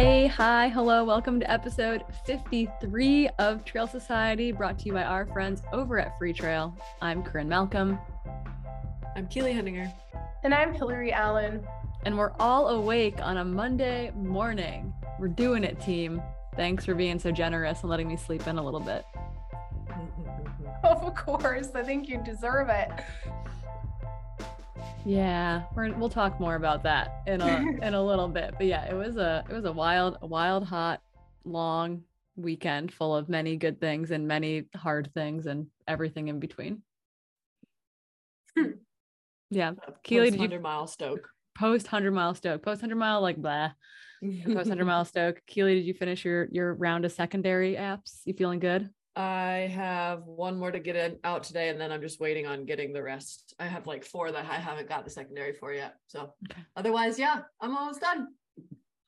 Hey, hi, hello, welcome to episode 53 of Trail Society, brought to you by our friends over at Freetrail. I'm Corrine Malcolm. I'm Keely Henninger. And I'm Hillary Allen. And we're all awake on a Monday morning. We're doing it, team. Thanks for being so generous and letting me sleep in a little bit. Of course, I think you deserve it. Yeah, we will talk more about that in a in a little bit. But yeah, it was a it was a wild, a wild, hot, long weekend full of many good things and many hard things and everything in between. Hmm. Yeah, Keely, did you hundred mile Stoke post hundred mile Stoke post hundred mile like blah post hundred mile Stoke? Keely, did you finish your your round of secondary apps? You feeling good? I have one more to get in, out today, and then I'm just waiting on getting the rest. I have like four that I haven't got the secondary for yet. So okay. otherwise, yeah, I'm almost done.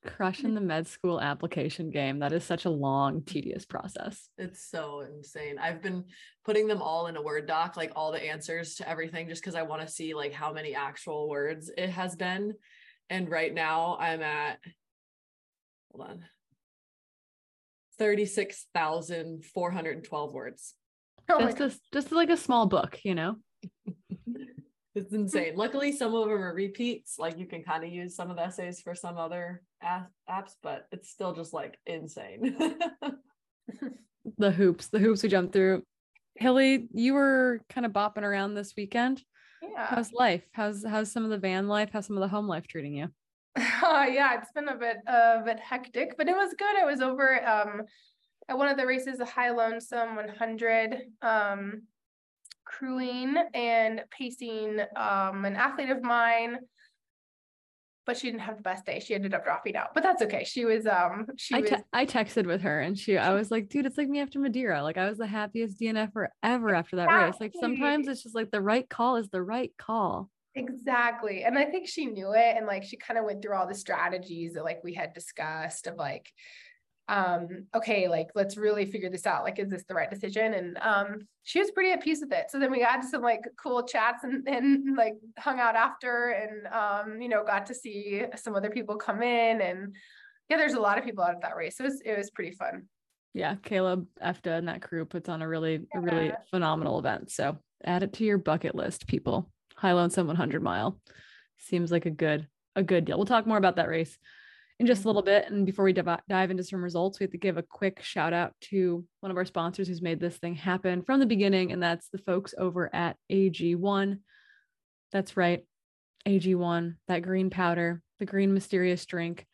Crushing the med school application game. That is such a long, tedious process. It's so insane. I've been putting them all in a Word doc, like all the answers to everything, just because I want to see like how many actual words it has been. And right now I'm at hold on 36,412 words. Oh just a, just like a small book, you know. it's insane. Luckily, some of them are repeats. Like you can kind of use some of the essays for some other apps, but it's still just like insane. the hoops, the hoops we jumped through. Hilly, you were kind of bopping around this weekend. Yeah. How's life? How's how's some of the van life? How's some of the home life treating you? Uh, yeah, it's been a bit uh, a bit hectic, but it was good. I was over um, at one of the races, the High Lonesome 100, um, crewing and pacing um, an athlete of mine. But she didn't have the best day. She ended up dropping out, but that's okay. She was um she I, te- was I texted with her and she I was like, dude, it's like me after Madeira. Like I was the happiest DNF ever after that race. Like sometimes it's just like the right call is the right call. Exactly. And I think she knew it. And like she kind of went through all the strategies that like we had discussed of like, um, okay, like let's really figure this out. Like, is this the right decision? And um she was pretty at peace with it. So then we had some like cool chats and, and like hung out after and um, you know, got to see some other people come in and yeah, there's a lot of people out of that race. So it was it was pretty fun. Yeah, Caleb Efta and that crew puts on a really, yeah. a really phenomenal event. So add it to your bucket list, people. High Lonesome 100 mile. Seems like a good a good deal. We'll talk more about that race in just a mm-hmm. little bit. And before we dive, dive into some results, we have to give a quick shout out to one of our sponsors who's made this thing happen from the beginning, and that's the folks over at AG1. That's right, AG1, that green powder, the green mysterious drink.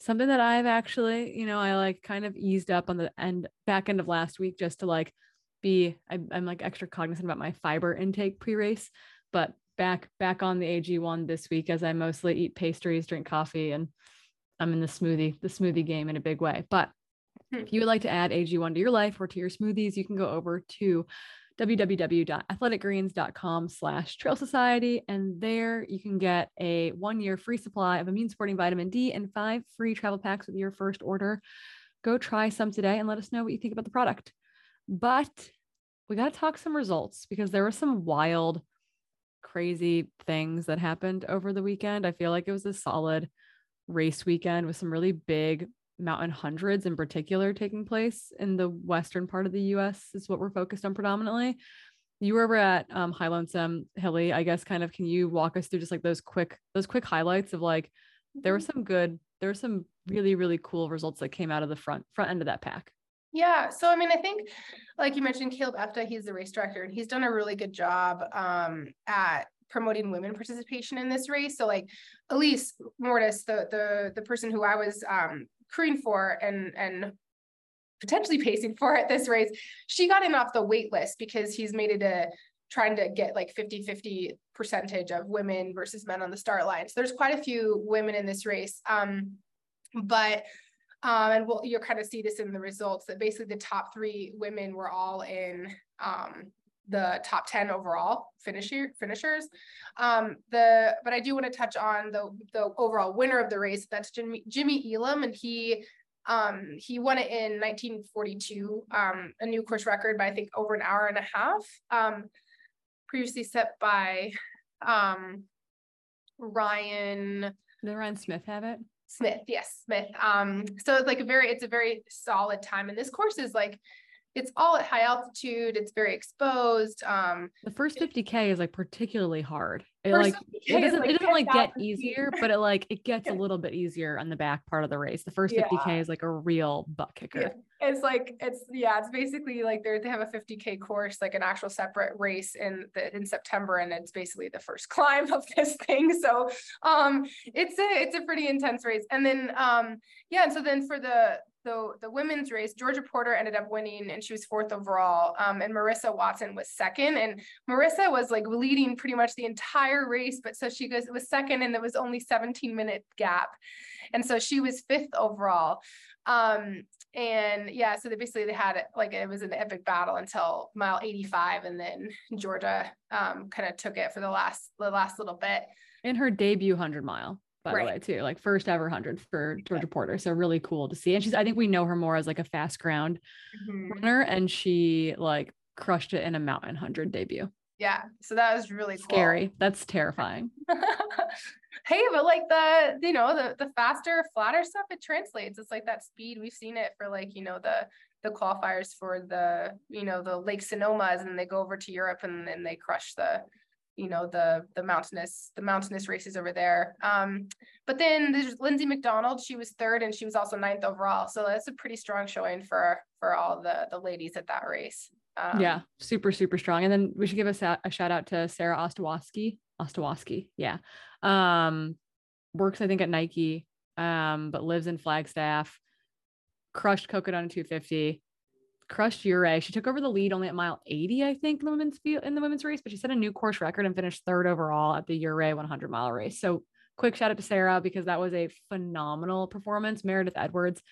Something that I've actually, you know, I like kind of eased up on the end back end of last week just to like be, I, I'm like extra cognizant about my fiber intake pre race. But back back on the AG1 this week as I mostly eat pastries, drink coffee, and I'm in the smoothie, the smoothie game in a big way. But if you would like to add AG1 to your life or to your smoothies, you can go over to www.athleticgreens.com slash trail society. And there you can get a one year free supply of immune supporting vitamin D and five free travel packs with your first order. Go try some today and let us know what you think about the product. But we got to talk some results because there were some wild crazy things that happened over the weekend. I feel like it was a solid race weekend with some really big mountain hundreds in particular taking place in the western part of the US is what we're focused on predominantly. You were over at um, High Lonesome Hilly. I guess kind of can you walk us through just like those quick those quick highlights of like there were mm-hmm. some good there were some really really cool results that came out of the front front end of that pack. Yeah. So, I mean, I think, like you mentioned, Caleb Efta, he's the race director, and he's done a really good job um, at promoting women participation in this race. So, like Elise Mortis, the the the person who I was um, crewing for and and potentially pacing for at this race, she got in off the wait list because he's made it a trying to get like 50 50 percentage of women versus men on the start line. So there's quite a few women in this race. Um, but um, and we'll, you'll kind of see this in the results that basically the top three women were all in um, the top 10 overall finisher, finishers. Um, the but I do want to touch on the the overall winner of the race. That's Jimmy, Jimmy Elam, and he um, he won it in 1942, um, a new course record by I think over an hour and a half. Um, previously set by um, Ryan. Did Ryan Smith have it? Smith, yes, Smith. Um, so it's like a very, it's a very solid time. And this course is like it's all at high altitude. It's very exposed. Um, the first 50k is like particularly hard. It like it doesn't, like it doesn't like get easier, but it like it gets a little bit easier on the back part of the race. The first 50k is like a real butt kicker. Yeah. It's like it's yeah, it's basically like they they have a 50k course, like an actual separate race in the in September, and it's basically the first climb of this thing. So um, it's a it's a pretty intense race. And then um, yeah, and so then for the the, the women's race, Georgia Porter ended up winning and she was fourth overall. Um, and Marissa Watson was second. And Marissa was like leading pretty much the entire race, but so she goes, it was second and there was only 17 minute gap. And so she was fifth overall. Um, and yeah, so they basically they had it like it was an epic battle until mile 85, and then Georgia um, kind of took it for the last the last little bit. In her debut hundred mile by right. the way, too. Like first ever hundred for Georgia Porter. So really cool to see. And she's I think we know her more as like a fast ground mm-hmm. runner. And she like crushed it in a mountain hundred debut. Yeah. So that was really scary. That's terrifying. hey, but like the, you know, the the faster, flatter stuff, it translates. It's like that speed. We've seen it for like, you know, the the qualifiers for the, you know, the Lake Sonomas and they go over to Europe and then they crush the you know the the mountainous the mountainous races over there. Um but then there's lindsay mcdonald she was third and she was also ninth overall. So that's a pretty strong showing for for all the the ladies at that race. Um, yeah super super strong. And then we should give a, a shout out to sarah ostawoski ostawoski yeah. Um works i think at nike um but lives in flagstaff. Crushed Cocodona 250 crushed Ouray. She took over the lead only at mile 80, I think, in the women's field in the women's race, but she set a new course record and finished third overall at the Ouray 100 mile race. So quick shout out to Sarah because that was a phenomenal performance. Meredith Edwards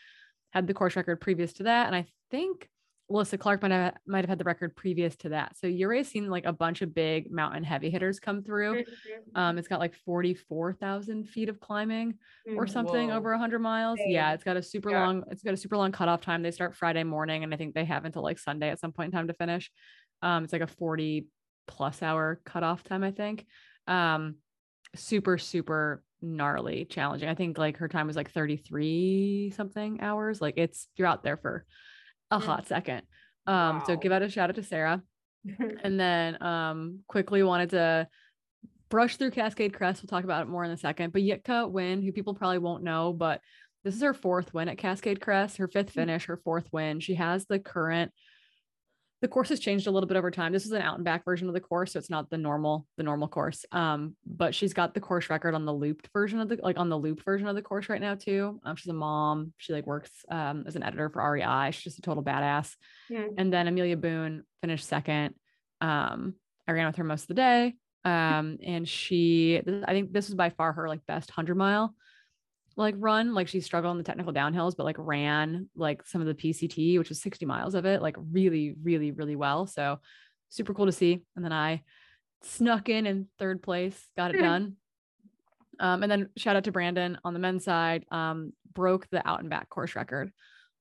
had the course record previous to that, and I think Alyssa Clark might have might have had the record previous to that. So Ouray's seen like a bunch of big mountain heavy hitters come through. Mm-hmm. Um, it's got like 44,000 feet of climbing or something Whoa. over 100 miles. Dang. Yeah, it's got a super yeah. long it's got a super long cutoff time. They start Friday morning and I think they have until like Sunday at some point in time to finish. Um, it's like a 40 plus hour cutoff time, I think. Um, super super gnarly challenging. I think like her time was like 33 something hours. Like it's you're out there for a hot second. Um, wow. so give out a shout out to Sarah. and then um quickly wanted to brush through Cascade Crest. We'll talk about it more in a second. But Yitka Winn, who people probably won't know, but this is her fourth win at Cascade Crest, her fifth mm. finish, her fourth win. She has the current the course has changed a little bit over time. This is an out and back version of the course, so it's not the normal the normal course. Um, but she's got the course record on the looped version of the like on the loop version of the course right now too. Um, she's a mom. She like works um as an editor for REI. She's just a total badass. Yeah. And then Amelia Boone finished second. Um, I ran with her most of the day. Um, and she I think this was by far her like best hundred mile like run like she struggled on the technical downhills but like ran like some of the pct which was 60 miles of it like really really really well. So super cool to see. And then i snuck in in third place got it done. Um, and then shout out to brandon on the men's side um, broke the out and back course record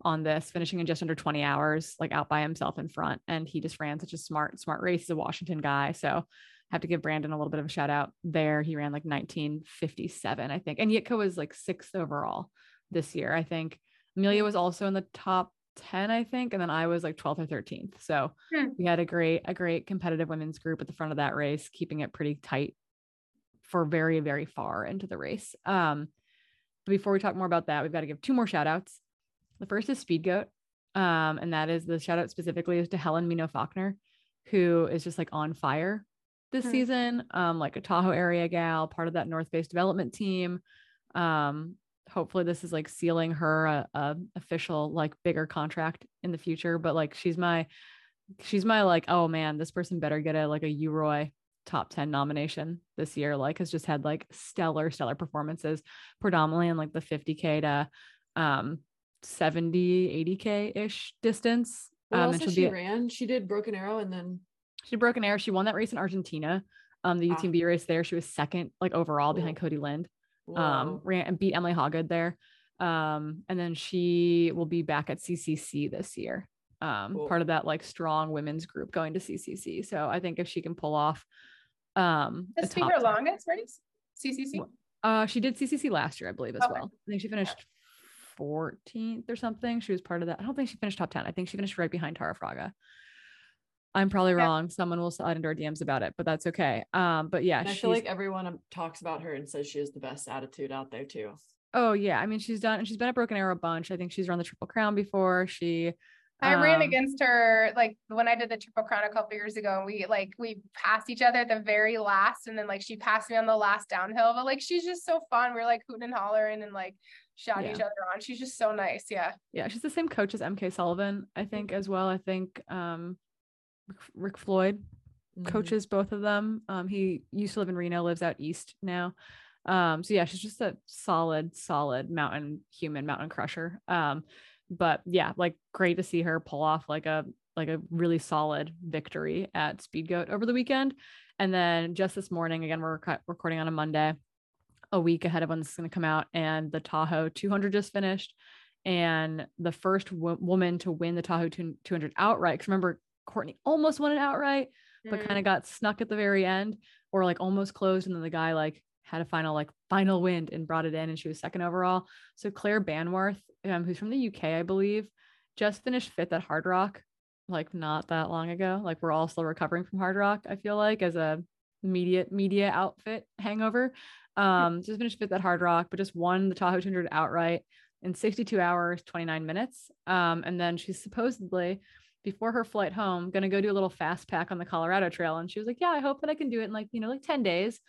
on this finishing in just under 20 hours like out by himself in front. And he just ran such a smart smart race. He's a washington guy. So have to give Brandon a little bit of a shout out there. He ran like 1957, I think. And Yitka was like sixth overall this year, I think. Amelia was also in the top 10, I think. And then I was like 12th or 13th. So hmm. we had a great, a great competitive women's group at the front of that race, keeping it pretty tight for very, very far into the race. Um, but before we talk more about that, we've got to give two more shout outs. The first is Speed Goat. Um, and that is the shout out specifically is to Helen Mino Faulkner, who is just like on fire this mm-hmm. season, um, like a Tahoe area gal, part of that North Face development team. Um, hopefully this is like sealing her a, a, official like bigger contract in the future. But like she's my she's my like, oh man, this person better get a like a UROY top 10 nomination this year. Like has just had like stellar, stellar performances, predominantly in like the 50k to um 70, 80k ish distance. What um, else she be, ran? She did Broken Arrow and then she broke an air. She won that race in Argentina. Um, the UTMB ah. race there. She was second, like overall, behind Cody Lind. Um, ran and beat Emily Hawgood there. Um, and then she will be back at CCC this year. Um, cool. part of that like strong women's group going to CCC. So I think if she can pull off, um, this be her longest race, CCC. Uh, she did CCC last year, I believe, as Okay. well. I think she finished 14th or something. She was part of that. I don't think she finished top 10. I think she finished right behind Tara Fraga. I'm probably Okay. wrong. Someone will slide into our DMs about it, but that's okay. Um, but yeah, And I feel like everyone um, talks about her and says she has the best attitude out there too. oh yeah. I mean, she's done. And she's been at Broken Arrow a bunch. I think she's run the Triple Crown before. She. I ran um, against her like when I did the triple crown a couple years ago. And we like we passed each other at the very last, and then like she passed me on the last downhill. But like she's just so fun. We are like hooting and hollering and like shouting Yeah. each other on. She's just so nice. Yeah. Yeah, she's the same coach as Emkay Sullivan, I think, as well. I think um, Rick- Floyd Mhm. coaches both of them. Um, he used to live in Reno, lives out east now. Um, so yeah, she's just a solid, solid mountain human, mountain crusher. Um, but yeah, like great to see her pull off like a like a really solid victory at Speed Goat over the weekend. And then just this morning, again, we're reco- recording on a Monday, a week ahead of when this is going to come out, and the Tahoe 200 just finished, and the first wo- woman to win the Tahoe 200 outright. Because remember, Courtney almost won it outright but Mm. kind of got snuck at the very end or like almost closed and then the guy like had a final like final wind and brought it in and she was second overall. So claire bannwarth um, who's from the uk i believe just finished fifth at hard rock like not that long ago. Like we're all still recovering from hard rock i feel like as a media media outfit hangover. Um just finished fifth at hard rock but just won the tahoe 200 outright in 62 hours 29 minutes. Um and then she's supposedly before her flight home, gonna go do a little fast pack on the Colorado Trail. And she was like, Yeah, I hope that I can do it in like, you know, like 10 days,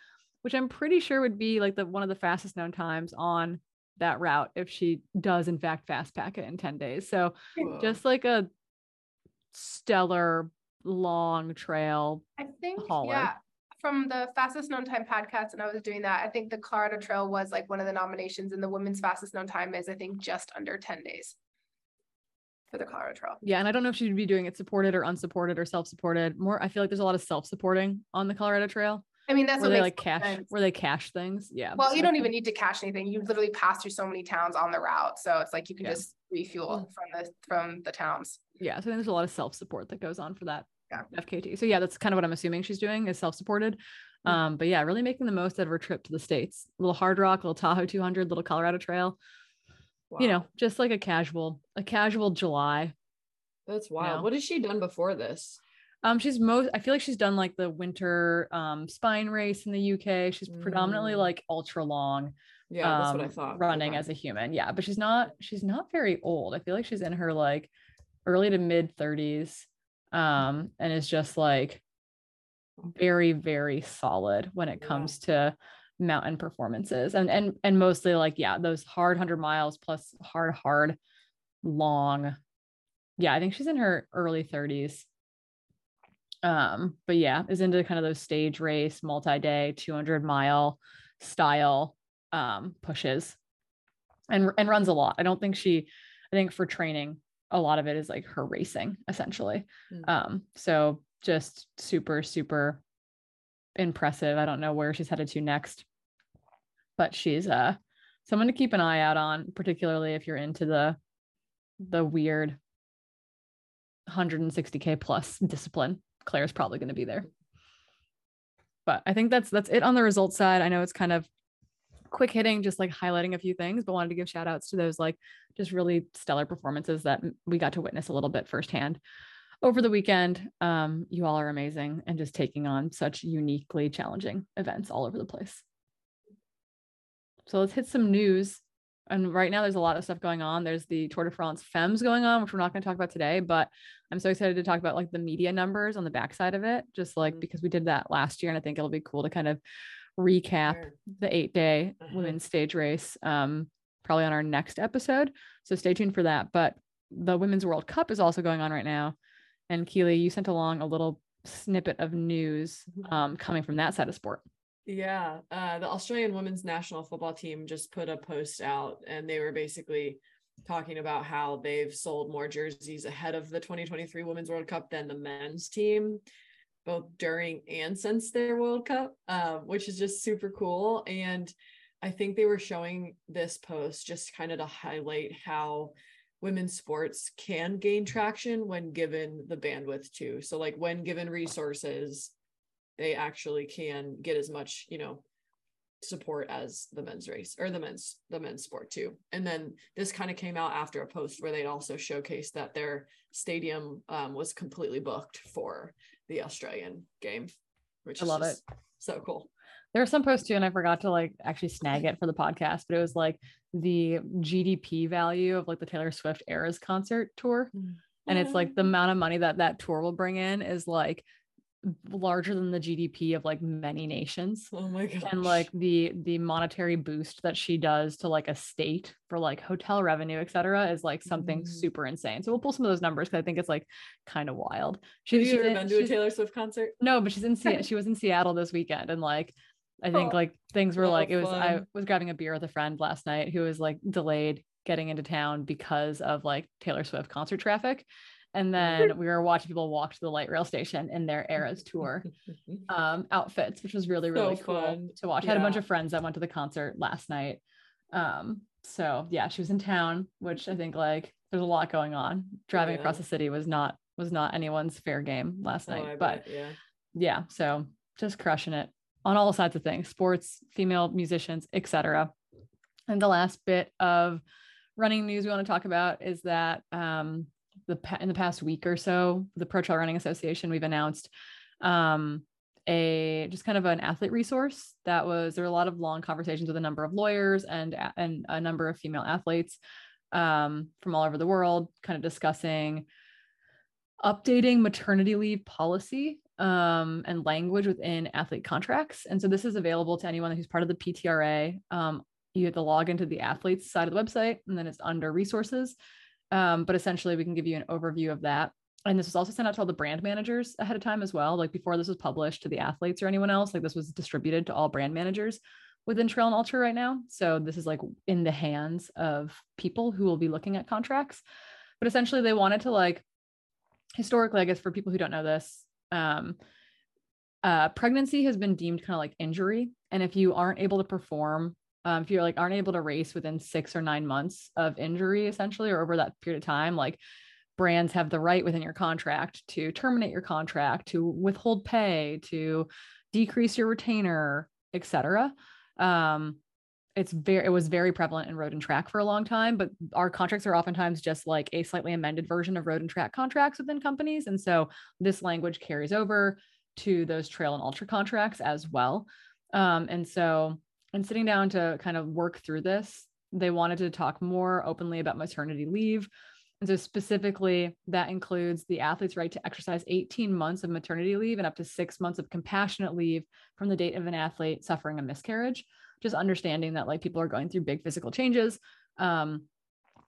which I'm pretty sure would be like the one of the fastest known times on that route if she does in fact fast pack it in 10 days. So Whoa. just like a stellar long trail. I think hauler. yeah. From the fastest known time podcast, and I was doing that. I think the Colorado Trail was like one of the nominations, and the women's fastest known time is I think just under ten days for the Colorado Trail. Yeah. And I don't know if she'd be doing it supported or unsupported or self-supported. More, I feel like there's a lot of self-supporting on the Colorado Trail I mean, that's where what they like cash sense. where they cache things. Yeah. Well, So you don't even need to cache anything. You literally pass through so many towns on the route, so it's like you can Yeah. just refuel from the from the towns. yeah so there's a lot of self-support that goes on for that Yeah. fkt so yeah that's kind of what i'm assuming she's doing is self-supported Mhm. um but yeah really making the most out of her trip to the states little hard rock little tahoe 200 little colorado trail you know just like a casual a casual july that's wild. know. What has she done before this? um she's most i feel like she's done like the winter um spine race in the uk she's predominantly Mm. like ultra long Yeah, that's what I um, thought. running Okay. as a human yeah but she's not she's not very old i feel like she's in her like early to mid 30s um and is just like very very solid when it Yeah. comes to mountain performances. And and and mostly like yeah those hard 100 miles plus hard hard long. Yeah i think she's in her early 30s um but yeah is into kind of those stage race multi-day 200 mile style um pushes. And and runs a lot. I don't think she i think for training a lot of it is like her racing essentially. Mm. um so just super super impressive. I don't know where she's headed to next but she's uh someone to keep an eye out on particularly if you're into the the weird 160k plus discipline. Claire's probably going to be there. But i think that's that's it on the results side. I know it's kind of quick hitting just like highlighting a few things but wanted to give shout outs to those like just really stellar performances that we got to witness a little bit firsthand over the weekend. Um you all are amazing and just taking on such uniquely challenging events all over the place so let's hit some news and right now there's a lot of stuff going on there's the tour de france femmes going on which we're not going to talk about today but i'm so excited to talk about like the media numbers on the backside of it just like Mhm. because we did that last year and i think it'll be cool to kind of recap Sure. the eight day Uh-huh. women's stage race um probably on our next episode so stay tuned for that but the women's world cup is also going on right now and keely you sent along a little snippet of news Mhm. um coming from that side of sport Yeah, uh, the Australian women's national football team just put a post out, and they were basically talking about how they've sold more jerseys ahead of the 2023 Women's World Cup than the men's team, both during and since their World Cup, um, which is just super cool. And I think they were showing this post just kind of to highlight how women's sports can gain traction when given the bandwidth too. So, like when given resources, they actually can get as much, you know, support as the men's race or the men's the men's sport too. And then this kind of came out after a post where they'd also showcased that their stadium um, was completely booked for the Australian game, which I love it. So cool. There were some posts too, and I forgot to like actually snag it for the podcast, but it was like the GDP value of like the Taylor Swift Eras concert tour. Mm. And it's like the amount of money that that tour will bring in is like larger than the GDP of like many nations. Oh my god. And like the the monetary boost that she does to like a state for like hotel revenue, et cetera, is like something mm. super insane. So we'll pull some of those numbers because I think it's like kind of wild. She's Have you ever been to a Taylor Swift concert? No, but she's in Seattle. she was in Seattle this weekend and like I think oh, like things were like it was fun. I was grabbing a beer with a friend last night who was like delayed getting into town because of like Taylor Swift concert traffic. And then we were watching people walk to the light rail station in their Eras tour um, outfits, which was really, really so cool fun. to watch. Yeah. I had a bunch of friends that went to the concert last night. Um, so yeah, she was in town, which I think like there's a lot going on. Driving yeah. across the city was not was not anyone's fair game last oh, night. Oh, but bet, yeah. yeah, so just crushing it on all sides of things, sports, female musicians, etc. And the last bit of running news we want to talk about is that um, the in the past week or so, the Pro Trail Running Association we've announced um, a just kind of an athlete resource that was there were a lot of long conversations with a number of lawyers and and a number of female athletes um, from all over the world, kind of discussing updating maternity leave policy um, and language within athlete contracts. And so this is available to anyone who's part of the PTRA. Um, you have to log into the athletes side of the website, and then it's under resources. Um, but essentially, we can give you an overview of that. And this was also sent out to all the brand managers ahead of time as well. Like before this was published to the athletes or anyone else, like this was distributed to all brand managers within Trail and Ultra right now. So this is like in the hands of people who will be looking at contracts. But essentially, they wanted to like historically, I guess for people who don't know this, um, uh, pregnancy has been deemed kind of like injury. And if you aren't able to perform um, if you're like aren't able to race within six or nine months of injury essentially or over that period of time like brands have the right within your contract to terminate your contract to withhold pay to decrease your retainer etc um, it's very it was very prevalent in road and track for a long time but our contracts are oftentimes just like a slightly amended version of road and track contracts within companies and so this language carries over to those trail and ultra contracts as well. Um, and so and sitting down to kind of work through this, they wanted to talk more openly about maternity leave. And so, specifically, that includes the athlete's right to exercise 18 months of maternity leave and up to six months of compassionate leave from the date of an athlete suffering a miscarriage. Just understanding that like people are going through big physical changes. Um,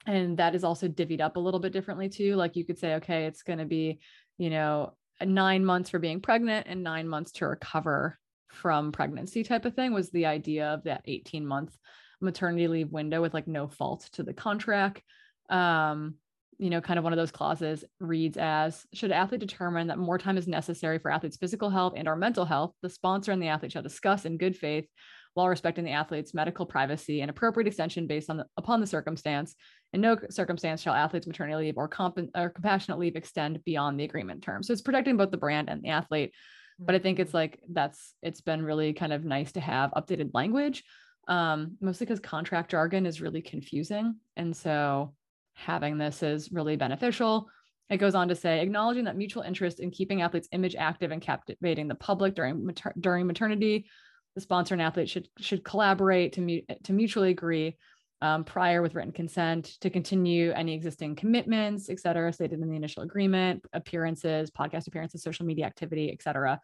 and that is also divvied up a little bit differently too. Like you could say, okay, it's going to be, you know, nine months for being pregnant and nine months to recover from pregnancy type of thing was the idea of that 18 month maternity leave window with like no fault to the contract um you know kind of one of those clauses reads as should athlete determine that more time is necessary for athlete's physical health and or mental health the sponsor and the athlete shall discuss in good faith while respecting the athlete's medical privacy and appropriate extension based on the, upon the circumstance. In no circumstance shall athlete's maternity leave or, comp- or compassionate leave extend beyond the agreement term. So it's protecting both the brand and the athlete but i think it's like that's it's been really kind of nice to have updated language um, mostly because contract jargon is really confusing and so having this is really beneficial. It goes on to say acknowledging that mutual interest in keeping athletes image active and captivating the public during mater- during maternity the sponsor and athlete should should collaborate to, mu- to mutually agree um, prior with written consent to continue any existing commitments, et cetera, stated in the initial agreement, appearances, podcast appearances, social media activity, et cetera.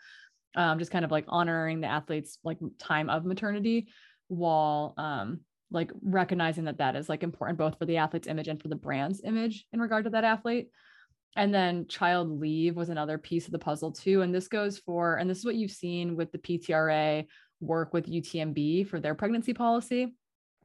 Um, just kind of like honoring the athlete's like time of maternity while um, like recognizing that that is like important both for the athlete's image and for the brand's image in regard to that athlete. And then child leave was another piece of the puzzle too. And this goes for, and this is what you've seen with the PTRA work with UTMB for their pregnancy policy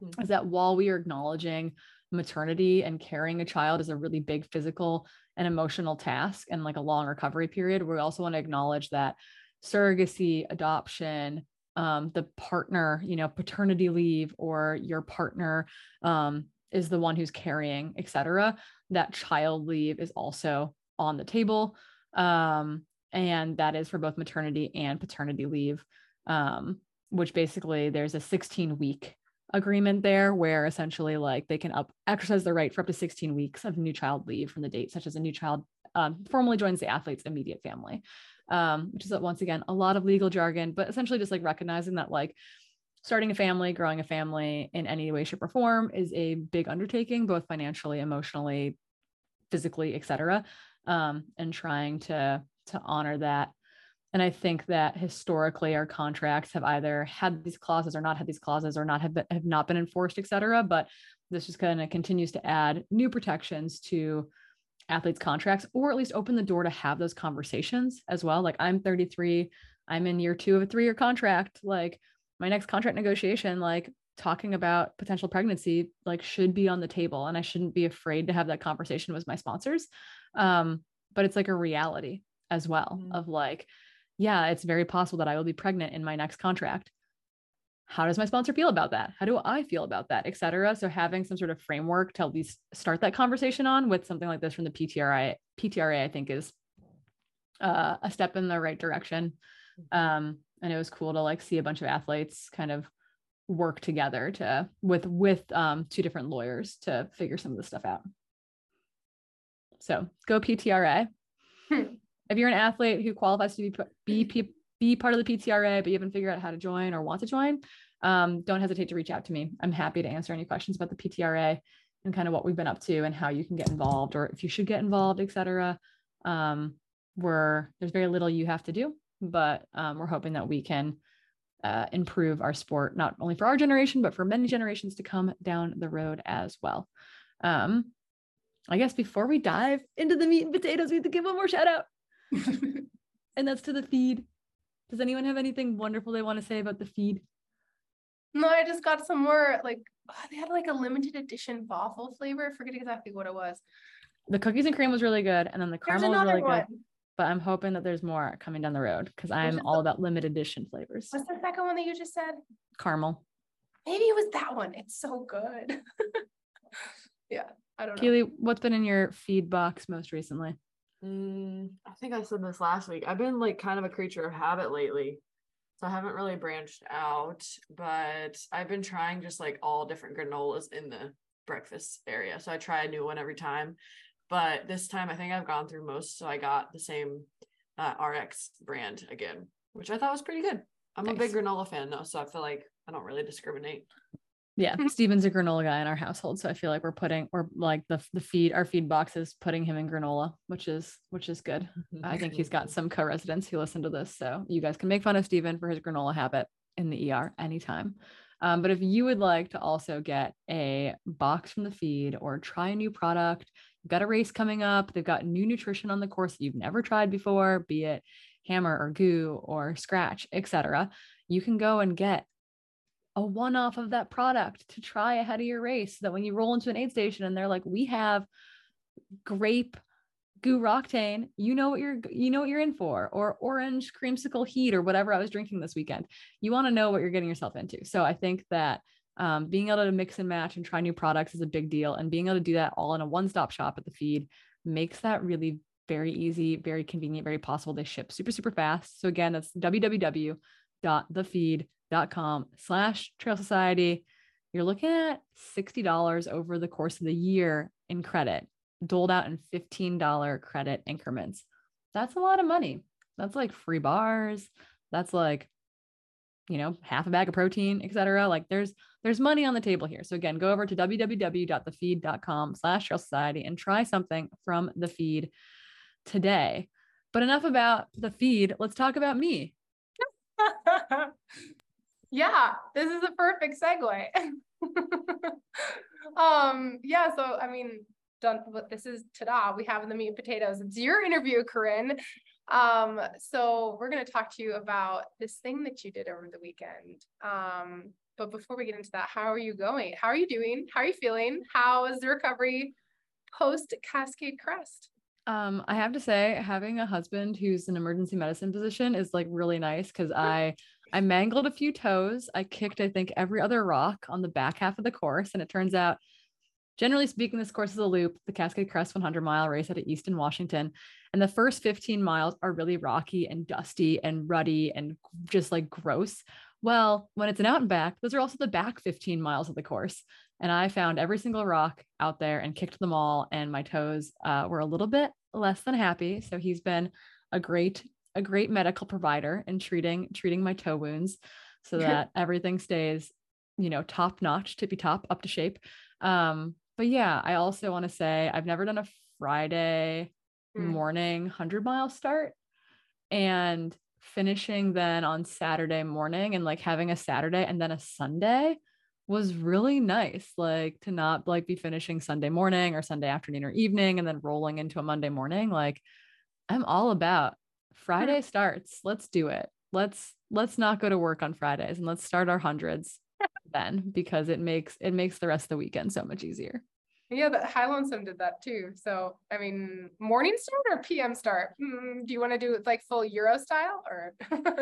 mm-hmm. is that while we are acknowledging maternity and carrying a child is a really big physical and emotional task and like a long recovery period, we also want to acknowledge that surrogacy, adoption, um, the partner, you know, paternity leave or your partner um, is the one who's carrying, et cetera, that child leave is also on the table. Um, and that is for both maternity and paternity leave. Um, which basically there's a 16 week agreement there where essentially like they can up exercise the right for up to 16 weeks of new child leave from the date such as a new child um, formally joins the athlete's immediate family. Um, which is once again a lot of legal jargon but essentially just like recognizing that like starting a family growing a family in any way shape or form is a big undertaking both financially emotionally physically etc um, and trying to to honor that and I think that historically our contracts have either had these clauses or not had these clauses or not have, been, have not been enforced, et cetera. But this just kind of continues to add new protections to athletes' contracts, or at least open the door to have those conversations as well. Like I'm 33, I'm in year two of a three-year contract. Like my next contract negotiation, like talking about potential pregnancy, like should be on the table. And I shouldn't be afraid to have that conversation with my sponsors. Um, but it's like a reality as well mm. of like, yeah, it's very possible that I will be pregnant in my next contract. How does my sponsor feel about that? How do I feel about that, et cetera? So having some sort of framework to at least start that conversation on with something like this from the PTRA, PTRA, I think is uh, a step in the right direction. Um, and it was cool to like see a bunch of athletes kind of work together to with with um, two different lawyers to figure some of this stuff out. So go PTRA. If you're an athlete who qualifies to be, be, be part of the PTRA, but you haven't figured out how to join or want to join, um, don't hesitate to reach out to me. I'm happy to answer any questions about the PTRA and kind of what we've been up to and how you can get involved or if you should get involved, et cetera. Um, we're, there's very little you have to do, but um, we're hoping that we can uh, improve our sport, not only for our generation, but for many generations to come down the road as well. Um, I guess before we dive into the meat and potatoes, we have to give one more shout out. and that's to the feed. Does anyone have anything wonderful they want to say about the feed? No, I just got some more like oh, they had like a limited edition waffle flavor. I forget exactly what it was. The cookies and cream was really good, and then the caramel was really one. good. But I'm hoping that there's more coming down the road because I'm all about limited edition flavors. What's the second one that you just said? Caramel. Maybe it was that one. It's so good. yeah, I don't know. Keely, what's been in your feed box most recently? Mm, I think I said this last week. I've been like kind of a creature of habit lately. So I haven't really branched out, but I've been trying just like all different granolas in the breakfast area. So I try a new one every time. But this time I think I've gone through most. So I got the same uh, RX brand again, which I thought was pretty good. I'm nice. a big granola fan though. So I feel like I don't really discriminate yeah steven's a granola guy in our household so i feel like we're putting we're like the the feed our feed box is putting him in granola which is which is good. I think he's got some co-residents who listen to this so you guys can make fun of steven for his granola habit in the er anytime. Um, but if you would like to also get a box from the feed or try a new product you've got a race coming up they've got new nutrition on the course that you've never tried before be it hammer or GU or scratch etc you can go and get a one off of that product to try ahead of your race so that when you roll into an aid station and they're like, we have grape GU Roctane, you know what you're you know what you're in for, or orange creamsicle heat, or whatever I was drinking this weekend. You want to know what you're getting yourself into. So I think that um, being able to mix and match and try new products is a big deal, and being able to do that all in a one-stop shop at the feed makes that really very easy, very convenient, very possible. They ship super super fast. So again, that's www.thefeed dot com slash trail society. You're looking at $60 over the course of the year in credit doled out in $15 credit increments. That's a lot of money. That's like free bars. That's like you know half a bag of protein etc like there's there's money on the table here. So again go over to www.thefeed.com slash trail society and try something from the feed today. But enough about the feed. Let's talk about me yeah, this is a perfect segue. um, yeah, so I mean, done but this is ta-da, we have the meat and potatoes. It's your interview, Corrine. Um, so we're gonna talk to you about this thing that you did over the weekend. Um, but before we get into that, how are you going? How are you doing? How are you feeling? How is the recovery post Cascade Crest? Um, I have to say, having a husband who's an emergency medicine physician is like really nice because I I mangled a few toes. I kicked, I think, every other rock on the back half of the course. And it turns out, generally speaking, this course is a loop, the Cascade Crest 100 mile race out of Easton, Washington. And the first 15 miles are really rocky and dusty and ruddy and just like gross. Well, when it's an out and back, those are also the back 15 miles of the course. And I found every single rock out there and kicked them all. And my toes uh, were a little bit less than happy. So he's been a great, a great medical provider and treating, treating my toe wounds so that everything stays, you know, top notch, tippy top, up to shape. Um, but yeah, I also want to say I've never done a Friday mm. morning 100 mile start. And finishing then on Saturday morning and like having a Saturday and then a Sunday was really nice like to not like be finishing Sunday morning or Sunday afternoon or evening and then rolling into a Monday morning like I'm all about Friday starts let's do it let's let's not go to work on Fridays and let's start our hundreds then because it makes it makes the rest of the weekend so much easier yeah, but High Lonesome did that too. So, I mean, morning start or PM start? Mm, do you want to do it like full Euro style or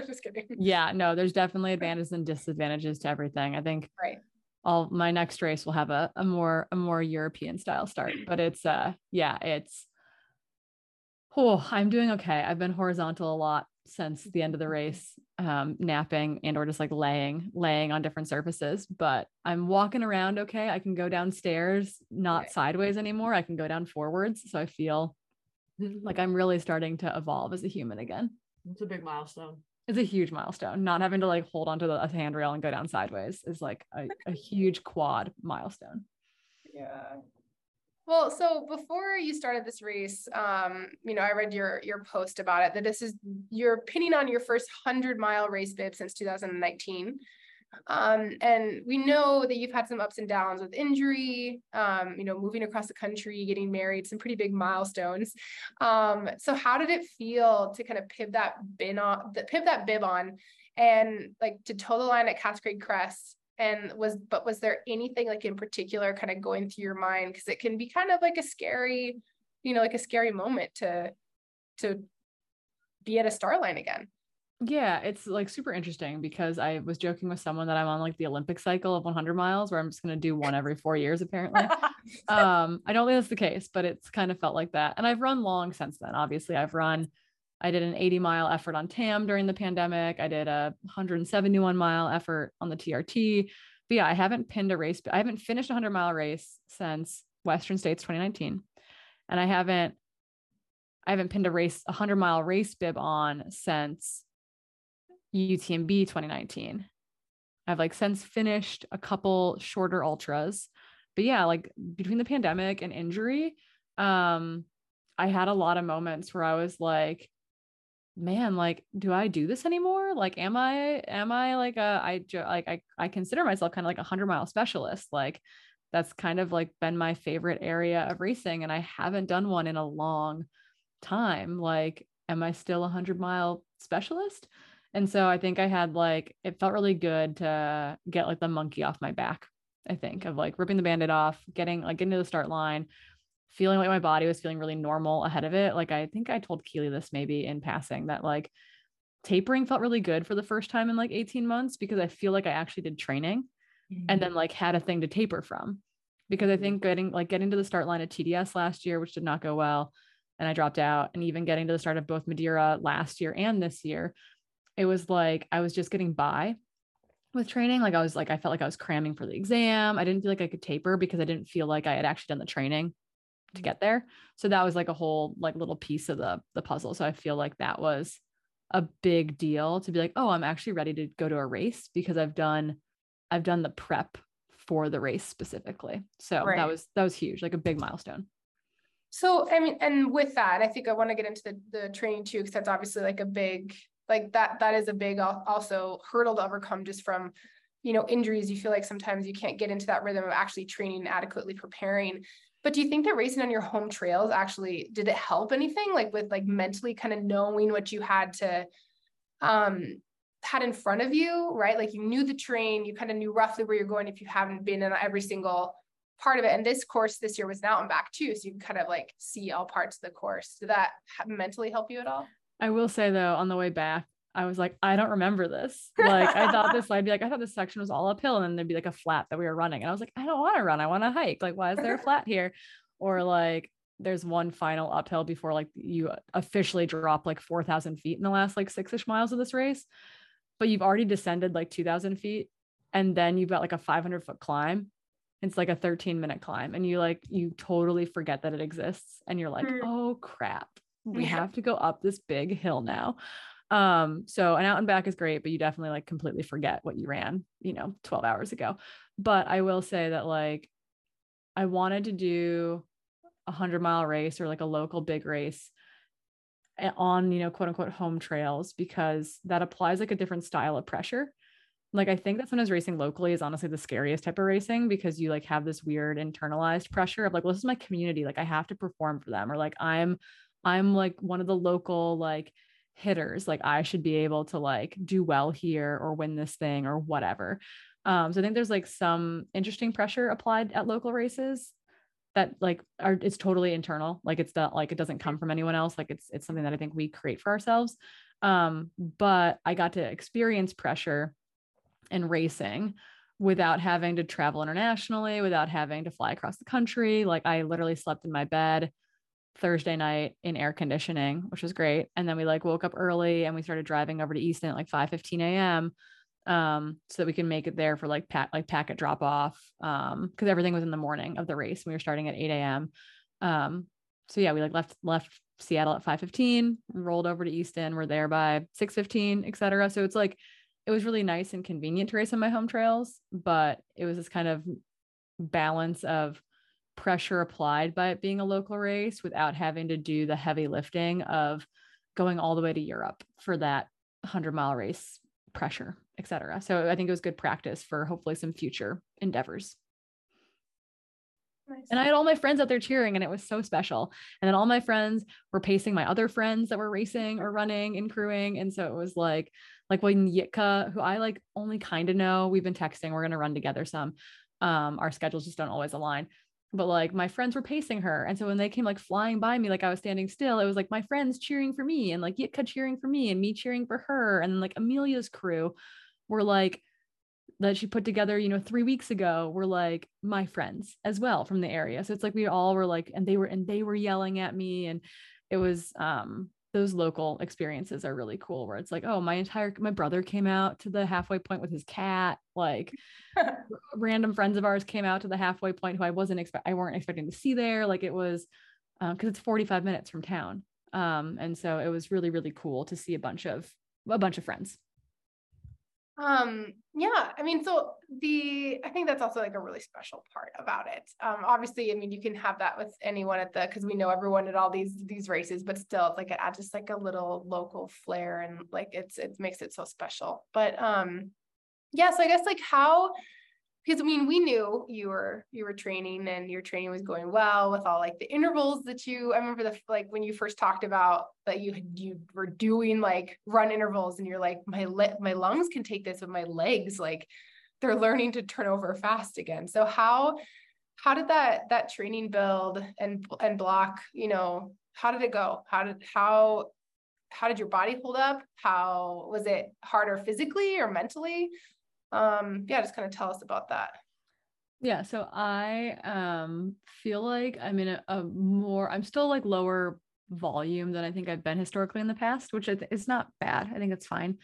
just kidding? Yeah, no, there's definitely advantages and disadvantages to everything. I think right. All my next race will have a, a more a more European style start, but it's uh yeah, it's oh, I'm doing okay. I've been horizontal a lot since the end of the race um, napping and or just like laying laying on different surfaces but i'm walking around okay. I can go downstairs not sideways anymore. I can go down forwards. So i feel like i'm really starting to evolve as a human again. It's a big milestone. It's a huge milestone. Not having to like hold onto the handrail and go down sideways is like a, a huge quad milestone. Yeah well, so before you started this race, um, you know, I read your your post about it that this is you're pinning on your first hundred mile race bib since 2019. Um, and we know that you've had some ups and downs with injury, um, you know, moving across the country, getting married, some pretty big milestones. Um, so how did it feel to kind of pib that bin on, the, that bib on, and like to toe the line at Cascade Crest and was but was there anything like in particular kind of going through your mind? Because it can be kind of like a scary you know like a scary moment to to be at a star line again. Yeah it's like super interesting because i was joking with someone that i'm on like the olympic cycle of 100 miles where i'm just going to do one every four years apparently. Um i don't think that's the case but it's kind of felt like that. And i've run long since then obviously. I've run I did an 80 mile effort on TAM during the pandemic. I did a 171 mile effort on the TRT. But yeah, I haven't pinned a race. I haven't finished a 100 mile race since Western States 2019. And I haven't I haven't pinned a race, a 100 mile race bib on since UTMB 2019. I've like since finished a couple shorter ultras. But yeah, like between the pandemic and injury, um, I had a lot of moments where I was like, man like do i do this anymore? Like am i am i like a i like i, I consider myself kind of like a 100 mile specialist like that's kind of like been my favorite area of racing and i haven't done one in a long time like am i still a 100 mile specialist? And so i think i had like it felt really good to get like the monkey off my back i think of like ripping the bandit off getting like getting to the start line feeling like my body was feeling really normal ahead of it. Like I think I told Keely this maybe in passing that like tapering felt really good for the first time in like 18 months because I feel like I actually did training mm-hmm. and then like had a thing to taper from. Because I think getting like getting to the start line at TDS last year, which did not go well, and I dropped out, and even getting to the start of both Madeira last year and this year, it was like I was just getting by with training. Like I was like, I felt like I was cramming for the exam. I didn't feel like I could taper because I didn't feel like I had actually done the training to mm-hmm. get there. So that was like a whole like little piece of the the puzzle. So I feel like that was a big deal to be like, oh, I'm actually ready to go to a race because I've done I've done the prep for the race specifically. So right. that was that was huge, like a big milestone. So I mean, and with that, I think I want to get into the the training too, because that's obviously like a big like that that is a big also hurdle to overcome just from you know injuries you feel like sometimes you can't get into that rhythm of actually training and adequately preparing but do you think that racing on your home trails actually did it help anything like with like mentally kind of knowing what you had to um had in front of you, right? Like you knew the train, you kind of knew roughly where you're going if you haven't been in every single part of it. And this course this year was an out and back too. So you can kind of like see all parts of the course. Did that mentally help you at all? I will say though, on the way back, I was like, I don't remember this. Like I thought this, I'd be like, I thought this section was all uphill and then there'd be like a flat that we were running. And I was like, I don't want to run. I want to hike. Like, why is there a flat here? Or like there's one final uphill before like you officially drop like 4,000 feet in the last like six ish miles of this race. but you've already descended like 2000 feet and then you've got like a 500 foot climb it's like a 13 minute climb and you like you totally forget that it exists and you're like Mm. oh crap we Yeah. have to go up this big hill now um so an out and back is great but you definitely like completely forget what you ran you know 12 hours ago. But i will say that like i wanted to do a 100 mile race or like a local big race on you know quote unquote home trails because that applies like a different style of pressure. Like i think that sometimes racing locally is honestly the scariest type of racing because you like have this weird internalized pressure of like well this is my community like i have to perform for them or like i'm i'm like one of the local like hitters like i should be able to like do well here or win this thing or whatever. Um so i think there's like some interesting pressure applied at local races that like are it's totally internal like it's not like it doesn't come from anyone else like it's it's something that i think we create for ourselves. Um but i got to experience pressure in racing without having to travel internationally without having to fly across the country like i literally slept in my bed thursday night in air conditioning which was great. And then we like woke up early and we started driving over to easton at like 5 15 a.m um so that we can make it there for like pack like packet drop off um because everything was in the morning of the race. We were starting at 8 a.m um so yeah we like left left seattle at 5 15 rolled over to easton. We're there by 6 15 etc so it's like it was really nice and convenient to race on my home trails but it was this kind of balance of pressure applied by it being a local race without having to do the heavy lifting of going all the way to europe for that 100 mile race pressure etc so i think it was good practice for hopefully some future endeavors Nice. and I had all my friends out there cheering, and it was so special. And then all my friends were pacing my other friends that were racing or running and crewing. And so it was like, like when Yitka, who I like only kind of know, we've been texting, we're gonna run together some. Um, our schedules just don't always align. But like my friends were pacing her. And so when they came like flying by me, like I was standing still, it was like my friends cheering for me and like Yitka cheering for me and me cheering for her. And like Amelia's crew were like that she put together, you know, three weeks ago were like my friends as well from the area. So it's like we all were like, and they were, and they were yelling at me. And it was, um, those local experiences are really cool where it's like, oh, my entire, my brother came out to the halfway point with his cat. Like random friends of ours came out to the halfway point who I wasn't expect, I weren't expecting to see there. Like it was, um, cause it's 45 minutes from town. Um, and so it was really, really cool to see a bunch of, a bunch of friends. Um, yeah, I mean, so the I think that's also like a really special part about it. Um, obviously, I mean, you can have that with anyone at the because we know everyone at all these these races, but still, it's like it adds just like a little local flair and like it's it makes it so special. But um, yeah, so I guess like how because I mean, we knew you were you were training and your training was going well with all like the intervals that you. I remember the like when you first talked about that you you were doing like run intervals and you're like my le- my lungs can take this, but my legs like they're learning to turn over fast again. So how how did that that training build and and block you know how did it go? How did how how did your body hold up? How was it harder physically or mentally? Um yeah just kind of tell us about that Yeah, so I um feel like I'm in a, a more I'm still like lower volume than I think I've been historically in the past, which th- is not bad. I think it's fine.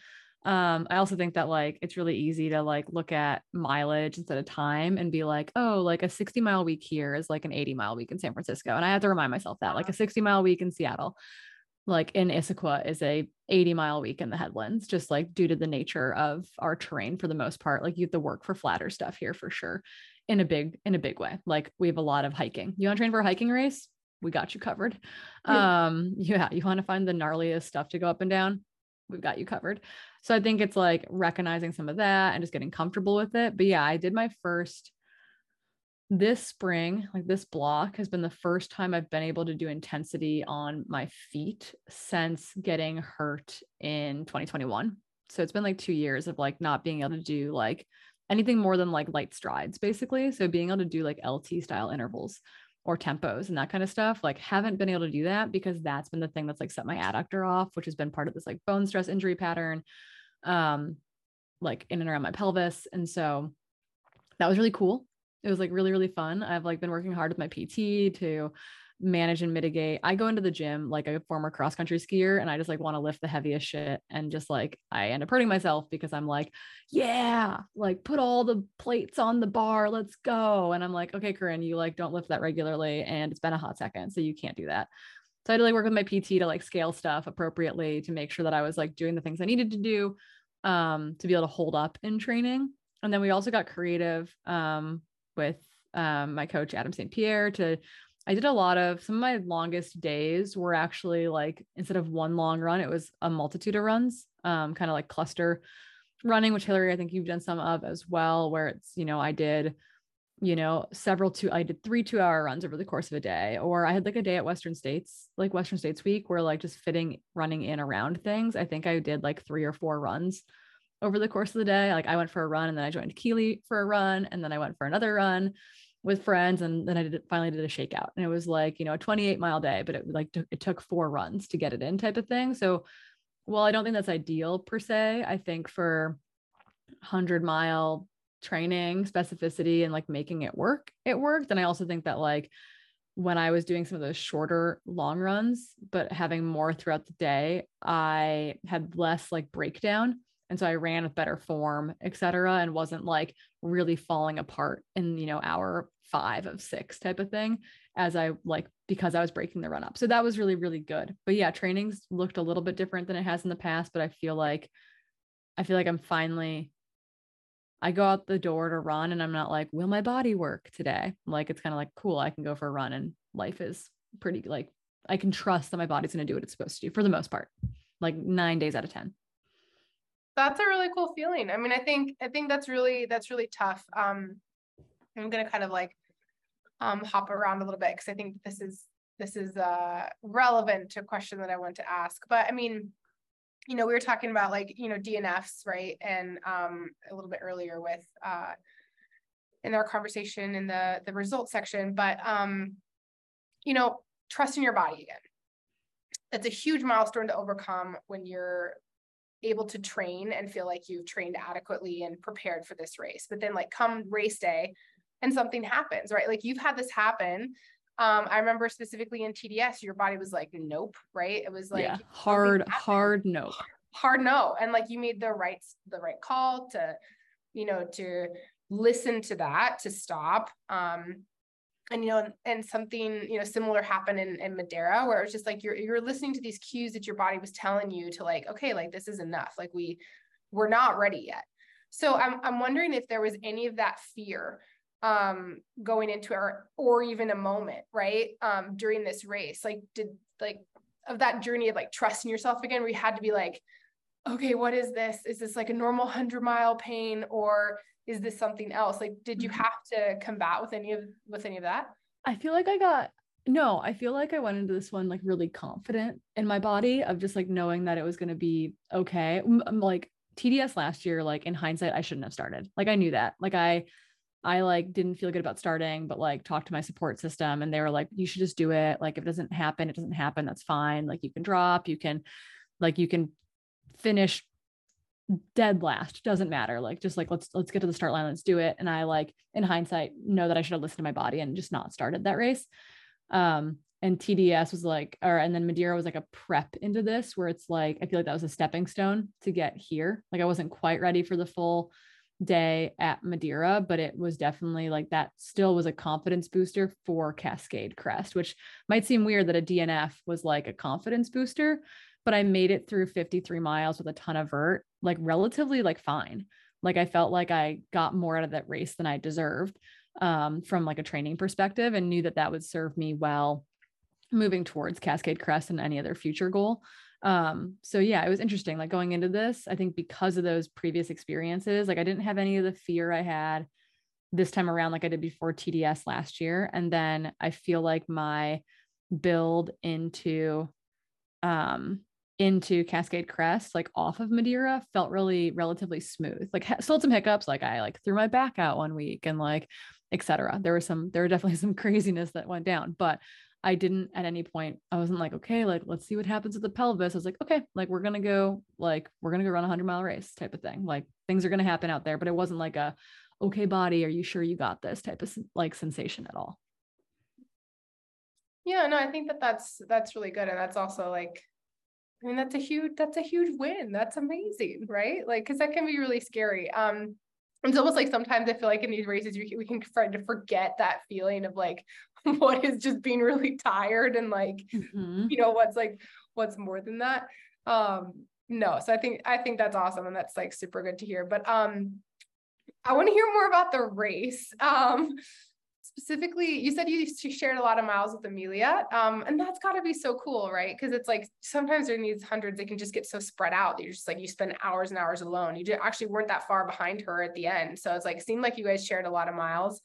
Um I also think that like it's really easy to like look at mileage instead of time and be like, "Oh, like a 60 mile week here is like an 80 mile week in San Francisco." And I have to remind myself that like a 60 mile week in Seattle like in Issaquah is a 80 mile week in the headlands, just like due to the nature of our terrain for the most part. Like you have to work for flatter stuff here for sure in a big, in a big way. Like we have a lot of hiking. You want to train for a hiking race? We got you covered. Yeah. Um, yeah, you want to find the gnarliest stuff to go up and down? We've got you covered. So I think it's like recognizing some of that and just getting comfortable with it. But yeah, I did my first this spring, like this block has been the first time I've been able to do intensity on my feet since getting hurt in 2021. So it's been like two years of like not being able to do like anything more than like light strides, basically. So being able to do like LT style intervals or tempos and that kind of stuff, like haven't been able to do that because that's been the thing that's like set my adductor off, which has been part of this like bone stress injury pattern, um, like in and around my pelvis. And so that was really cool it was like really really fun i've like been working hard with my pt to manage and mitigate. I go into the gym like a former cross country skier and I just like want to lift the heaviest shit and just like I end up hurting myself because I'm like, yeah, like put all the plates on the bar, let's go. And I'm like, okay, Corrine, you like don't lift that regularly and it's been a hot second, so you can't do that. So I had to like work with my PT to like scale stuff appropriately to make sure that I was like doing the things I needed to do um to be able to hold up in training. And then we also got creative um with um my coach Adam St. Pierre to I did a lot of some of my longest days were actually like instead of one long run, it was a multitude of runs, um, kind of like cluster running, which Hillary, I think you've done some of as well, where it's, you know, I did, you know, several two, I did three two hour runs over the course of a day, or I had like a day at Western States, like Western States week, where like just fitting running in around things. I think I did like three or four runs over the course of the day. Like I went for a run and then I joined Keely for a run and then I went for another run with friends and then I did finally did a shakeout. And it was like you know a 28 mile day but it like t- it took four runs to get it in type of thing. So well I don't think that's ideal per se I think for 100 mile training specificity and like making it work it worked. And I also think that like when I was doing some of those shorter long runs but having more throughout the day I had less like breakdown and so I ran with better form, et cetera, and wasn't like really falling apart in, you know, hour five of six type of thing as I like because I was breaking the run up. So that was really, really good. But yeah, trainings looked a little bit different than it has in the past, but I feel like I feel like I'm finally I go out the door to run and I'm not like, will my body work today? Like it's kind of like cool, I can go for a run and life is pretty like I can trust that my body's going to do what it's supposed to do for the most part. Like 9 days out of 10 that's a really cool feeling. I mean, I think I think that's really that's really tough. Um, I'm gonna kind of like um hop around a little bit because I think this is this is uh relevant to a question that I want to ask. But I mean, you know, we were talking about like you know DNFs, right? And um a little bit earlier with uh in our conversation in the the results section, but um, you know, trusting your body again. That's a huge milestone to overcome when you're able to train and feel like you've trained adequately and prepared for this race. But then like come race day and something happens, right? Like you've had this happen. Um, I remember specifically in TDS, your body was like, nope, right? It was like yeah, hard, hard no. Hard no. And like you made the right the right call to, you know, to listen to that, to stop. Um, and you know and something you know similar happened in, in madeira where it was just like you're you're listening to these cues that your body was telling you to like okay like this is enough. Like we we're not ready yet. So i'm, I'm wondering if there was any of that fear um going into our or even a moment right um during this race. Like did like of that journey of like trusting yourself again where you had to be like okay what is this? Is this like a normal 100 mile pain or is this something else? Like did you mm-hmm. have to combat with any of with any of that? I feel like i got no i feel like i went into this one like really confident in my body of just like knowing that it was going to be okay. I'm like tds last year like in hindsight i shouldn't have started. Like i knew that. Like i i like didn't feel good about starting but like talked to my support system and they were like you should just do it. Like if it doesn't happen it doesn't happen. That's fine. Like you can drop. You can like you can finish dead last doesn't matter. Like just like let's let's get to the start line let's do it. And i like in hindsight know that i should have listened to my body and just not started that race. Um and tds was like or and then madeira was like a prep into this where it's like i feel like that was a stepping stone to get here. Like i wasn't quite ready for the full day at madeira but it was definitely like that still was a confidence booster for cascade crest which might seem weird that a dnf was like a confidence booster but I made it through 53 miles with a ton of vert, like relatively like fine. Like I felt like I got more out of that race than I deserved um, from like a training perspective and knew that that would serve me well moving towards Cascade Crest and any other future goal. Um, so yeah, it was interesting. Like going into this, I think because of those previous experiences, like I didn't have any of the fear I had this time around, like I did before TDS last year. And then I feel like my build into um into Cascade Crest, like off of Madeira, felt really relatively smooth. Like still some hiccups, like I like threw my back out one week and like etc. There was some, there were definitely some craziness that went down, but I didn't at any point, I wasn't like, okay, like let's see what happens with the pelvis. I was like, okay, like we're gonna go, like we're gonna go run a hundred mile race type of thing. Like things are gonna happen out there, but it wasn't like a okay body, are you sure you got this type of like sensation at all. Yeah, no, I think that that's that's really good, and that's also like, I mean, that's a huge that's a huge win. That's amazing, right? Like, because that can be really scary. Um, it's almost like sometimes I feel like in these races we can, we can try to forget that feeling of like what is just being really tired and like mm-hmm. you know what's like what's more than that. Um, no, so I think I think that's awesome and that's like super good to hear. But um, I want to hear more about the race. Um, specifically you said you shared a lot of miles with amelia um, and that's got to be so cool right? Because it's like sometimes in these hundreds they can just get so spread out you're just like you spend hours and hours alone. You actually weren't that far behind her at the end. So it's like seemed like you guys shared a lot of miles.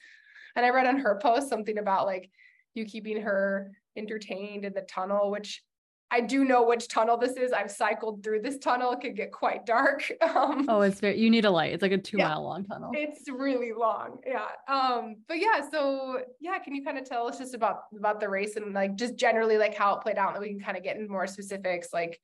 And i read on her post something about like you keeping her entertained in the tunnel which I do know which tunnel this is. I've cycled through this tunnel. It can get quite dark. Um, oh, it's very, you need a light. It's like a two yeah, mile long tunnel. It's really long. Yeah. Um, but yeah, so yeah, can you kind of tell us just about, about the race and like just generally like how it played out and we can kind of get into more specifics, like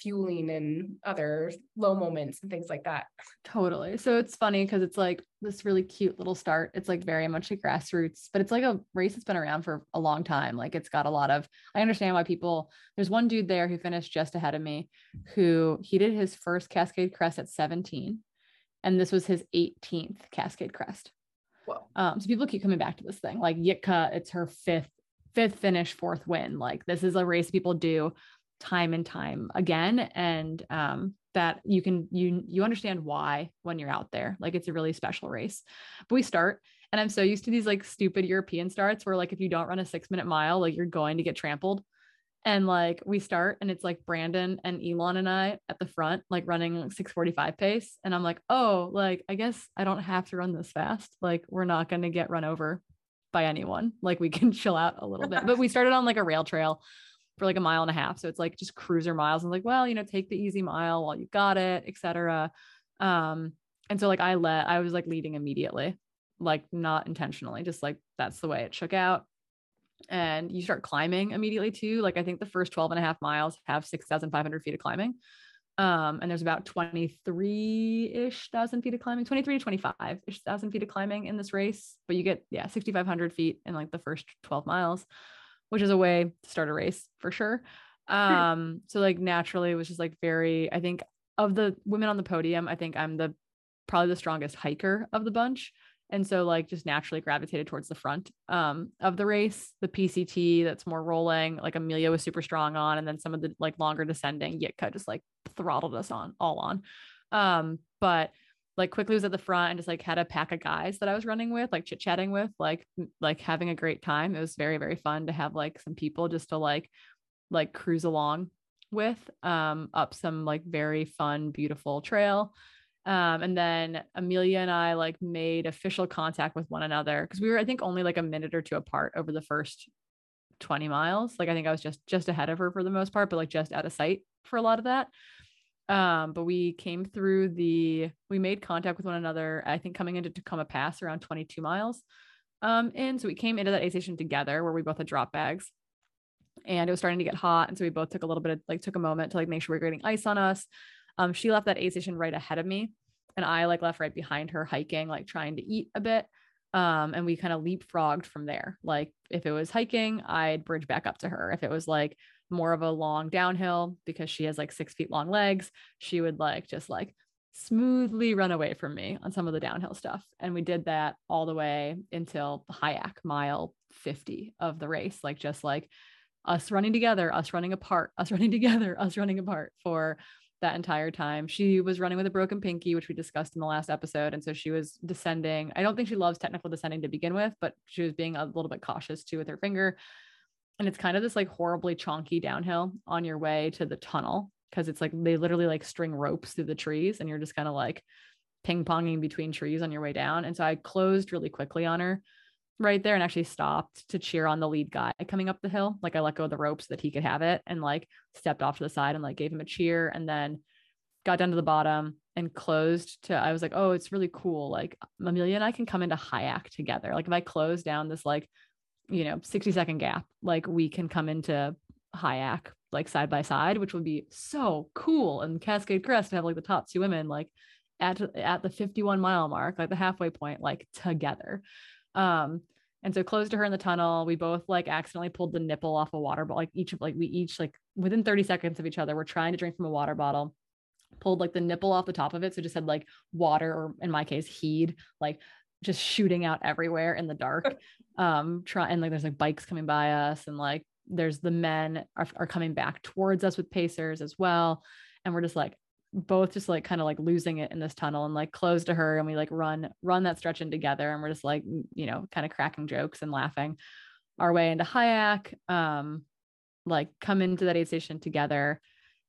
fueling and other low moments and things like that. Totally. So it's funny because it's like this really cute little start. It's like very much like grassroots, but it's like a race that's been around for a long time. Like it's got a lot of, I understand why people, there's one dude there who finished just ahead of me who he did his first Cascade Crest at 17. And this was his 18th Cascade Crest. Whoa. Um, so people keep coming back to this thing. Like Yitka, it's her fifth, fifth finish, fourth win. Like this is a race people do time and time again and um, that you can you you understand why when you're out there like it's a really special race. But we start and i'm so used to these like stupid european starts where like if you don't run a six minute mile like you're going to get trampled. And like we start and it's like brandon and elon and i at the front like running 645 pace and i'm like oh like i guess i don't have to run this fast. Like we're not going to get run over by anyone. Like we can chill out a little bit. But we started on like a rail trail for like a mile and a half. So it's like just cruiser miles. And like, well, you know, take the easy mile while you got it, etc. Um, and so like I let I was like leading immediately, like not intentionally, just like that's the way it shook out. And you start climbing immediately too. Like I think the first 12 and a half miles have 6,500 feet of climbing. Um, and there's about 23 ish thousand feet of climbing, 23 to 25 ish thousand feet of climbing in this race. But you get, yeah, 6,500 feet in like the first 12 miles which is a way to start a race for sure. Um, so like naturally it was just like very, I think of the women on the podium, I think I'm the probably the strongest hiker of the bunch. And so like just naturally gravitated towards the front um of the race. The PCT that's more rolling, like Amelia was super strong on, and then some of the like longer descending Yitka just like throttled us on all on. Um, but like quickly was at the front and just like had a pack of guys that I was running with, like chit chatting with, like like having a great time. It was very very fun to have like some people just to like like cruise along with um up some like very fun beautiful trail. Um, and then Amelia and I like made official contact with one another because we were I think only like a minute or two apart over the first 20 miles. Like I think I was just just ahead of her for the most part, but like just out of sight for a lot of that. Um, but we came through the, we made contact with one another, I think coming into Tacoma Pass around 22 miles um, in. So we came into that aid station together where we both had drop bags and it was starting to get hot. And so we both took a little bit of like, took a moment to like make sure we are getting ice on us. Um, she left that aid station right ahead of me and I like left right behind her hiking, like trying to eat a bit. Um, and we kind of leapfrogged from there. Like if it was hiking, I'd bridge back up to her. If it was like more of a long downhill because she has like six feet long legs, she would like just like smoothly run away from me on some of the downhill stuff. And we did that all the way until Hyak mile 50 of the race, like just like us running together, us running apart, us running together, us running apart for that entire time. She was running with a broken pinky, which we discussed in the last episode. And so she was descending. I don't think she loves technical descending to begin with, but she was being a little bit cautious too with her finger and it's kind of this like horribly chonky downhill on your way to the tunnel because it's like they literally like string ropes through the trees and you're just kind of like ping ponging between trees on your way down. And so I closed really quickly on her right there and actually stopped to cheer on the lead guy coming up the hill. Like I let go of the ropes so that he could have it and like stepped off to the side and like gave him a cheer and then got down to the bottom and closed to I was like, oh, it's really cool. Like Amelia and I can come into Hyak together. Like if I close down this like you know 60 second gap like we can come into Hyak like side by side which would be so cool and Cascade Crest to have like the top two women like at at the 51 mile mark like the halfway point like together um And so close to her in the tunnel, we both like accidentally pulled the nipple off a water bottle. Like each of like we each like within 30 seconds of each other, we're trying to drink from a water bottle, pulled like the nipple off the top of it. So just had like water, or in my case, HEED, like just shooting out everywhere in the dark. um, try and like there's like bikes coming by us, and like there's the men are, are coming back towards us with pacers as well. And we're just like both just like kind of like losing it in this tunnel and like close to her and we like run run that stretch in together and we're just like you know kind of cracking jokes and laughing our way into Hyak um like come into that aid station together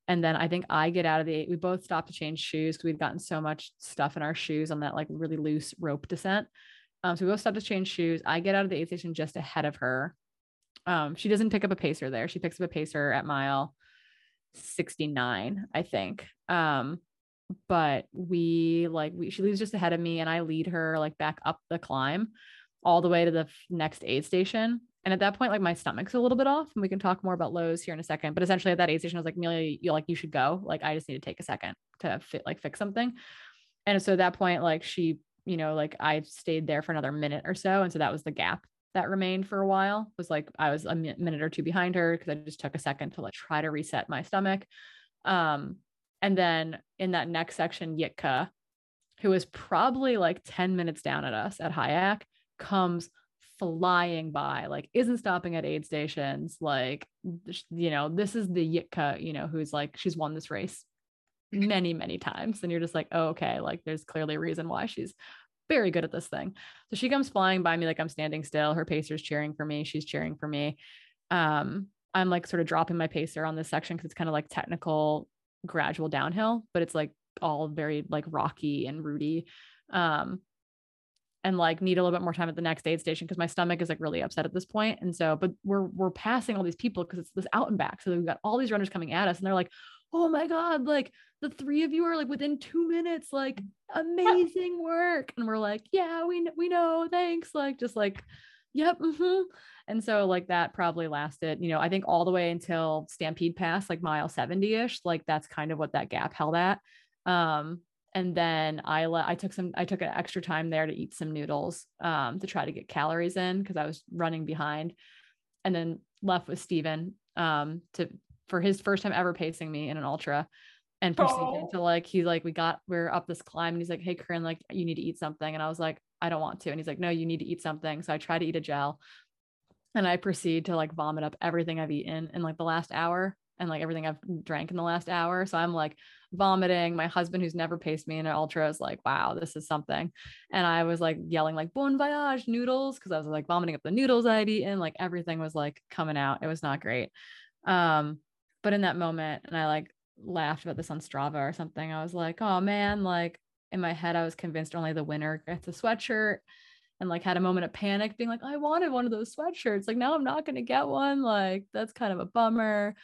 and then I think I get out of the we both stopped to change shoes because we'd gotten so much stuff in our shoes on that like really loose rope descent. Um so we both stopped to change shoes. I get out of the aid station just ahead of her. Um she doesn't pick up a pacer there. She picks up a pacer at mile 69 i think. Um but we like we she leaves just ahead of me and i lead her like back up the climb all the way to the next aid station and at that point like my stomach's a little bit off and we can talk more about lows here in a second but essentially at that aid station i was like amelia you like you should go. Like i just need to take a second to fit like fix something. And so at that point like she you know like i stayed there for another minute or so and so that was the gap that remained for a while. Was like I was a minute or two behind her because I just took a second to like try to reset my stomach. Um, and then in that next section, Yitka, who was probably like 10 minutes down at us at Hyak, comes flying by, like isn't stopping at aid stations. Like, you know, this is the Yitka, you know, who's like, she's won this race many, many times. And you're just like, oh, okay, like there's clearly a reason why she's very good at this thing. So she comes flying by me like I'm standing still. Her pacer's cheering for me. She's cheering for me. Um, I'm like sort of dropping my pacer on this section because it's kind of like technical, gradual downhill, but it's like all very like rocky and rooty. Um, and like need a little bit more time at the next aid station because my stomach is like really upset at this point. And so, but we're we're passing all these people because it's this out and back. So we've got all these runners coming at us, and they're like, "Oh my god!" Like the three of you are like within two minutes, like amazing work. And we're like, yeah, we, we know, thanks. Like, just like, yep. Mm-hmm. And so like that probably lasted, you know, I think all the way until Stampede Pass, like mile 70 ish, like that's kind of what that gap held at. Um, and then I let I took some I took an extra time there to eat some noodles um, to try to get calories in because I was running behind, and then left with Steven um, to for his first time ever pacing me in an ultra and proceeded oh. to like he's like we got we're up this climb and he's like hey Corrine like you need to eat something and I was like I don't want to and he's like no you need to eat something so I try to eat a gel and I proceed to like vomit up everything I've eaten in like the last hour and like everything I've drank in the last hour so I'm like vomiting my husband who's never paced me in an ultra is like wow this is something and I was like yelling like bon voyage noodles because I was like vomiting up the noodles I'd eaten like everything was like coming out it was not great um but in that moment and I like laughed about this on Strava or something. I was like, oh man, like in my head, I was convinced only the winner gets a sweatshirt and like had a moment of panic being like, I wanted one of those sweatshirts. Like now I'm not going to get one. Like that's kind of a bummer.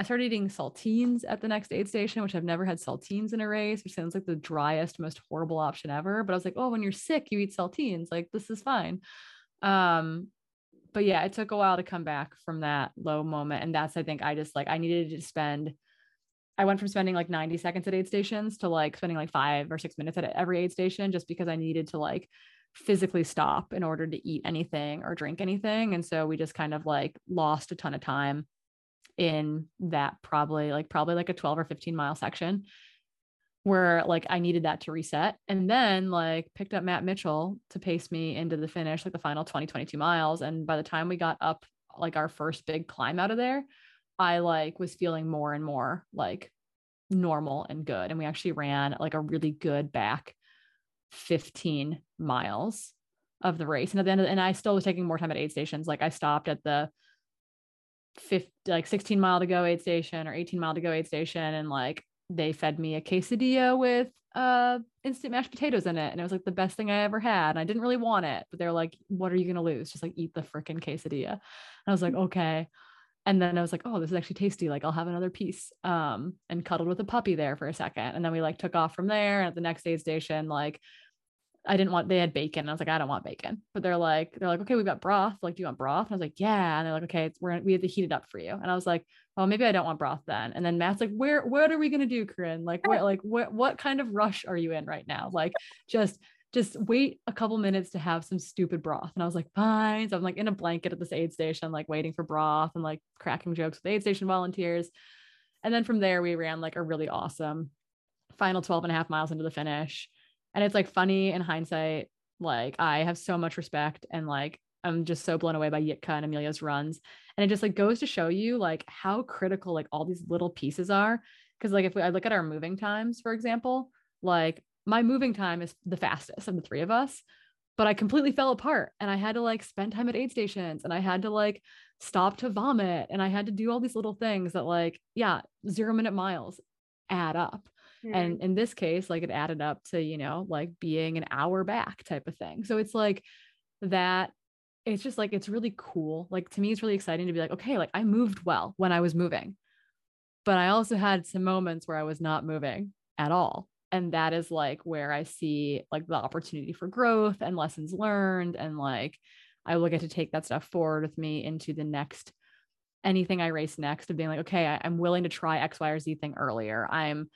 I started eating saltines at the next aid station, which I've never had saltines in a race, which sounds like the driest, most horrible option ever. But I was like, oh, when you're sick, you eat saltines. Like this is fine. Um, but yeah, it took a while to come back from that low moment. And that's, I think I just like, I needed to spend I went from spending like 90 seconds at aid stations to like spending like five or six minutes at every aid station just because I needed to like physically stop in order to eat anything or drink anything. And so we just kind of like lost a ton of time in that probably like probably like a 12 or 15 mile section where like I needed that to reset and then like picked up Matt Mitchell to pace me into the finish like the final 20 22 miles and by the time we got up like our first big climb out of there I like was feeling more and more like normal and good. And we actually ran like a really good back 15 miles of the race. And at the end of and I still was taking more time at aid stations. Like I stopped at the 50, like 16 mile to go aid station or 18 mile to go aid station. And like they fed me a quesadilla with uh instant mashed potatoes in it. And it was like the best thing I ever had. And I didn't really want it, but they're like, what are you to lose? Just like eat the freaking quesadilla. And I was like, okay and then I was like, oh, this is actually tasty. Like I'll have another piece. Um, and cuddled with a puppy there for a second. And then we like took off from there. And at the next aid station, like I didn't want they had bacon. I was like, I don't want bacon. But they're like, they're like, okay, we've got broth. Like, do you want broth? And I was like, yeah. And they're like, okay, we're we have to heat it up for you. And I was like, oh, maybe I don't want broth then. And then Matt's like, where what are we gonna do, Corrine? Like, what like what what kind of rush are you in right now? Like, just just wait a couple minutes to have some stupid broth. And I was like, fine. So I'm like in a blanket at this aid station, like waiting for broth and like cracking jokes with aid station volunteers. And then from there, we ran like a really awesome final 12 and a half miles into the finish. And it's like funny in hindsight. Like I have so much respect and like I'm just so blown away by Yitka and Amelia's runs. And it just like goes to show you like how critical like all these little pieces are. Cause like if we, I look at our moving times, for example, like my moving time is the fastest of the three of us, but I completely fell apart and I had to like spend time at aid stations and I had to like stop to vomit and I had to do all these little things that like, yeah, zero minute miles add up. Mm. And in this case, like it added up to, you know, like being an hour back type of thing. So it's like that it's just like it's really cool. Like to me, it's really exciting to be like, okay, like I moved well when I was moving, but I also had some moments where I was not moving at all. And that is like where I see like the opportunity for growth and lessons learned. And like I will get to take that stuff forward with me into the next anything I race next of being like, okay, I, I'm willing to try X, Y, or Z thing earlier. I'm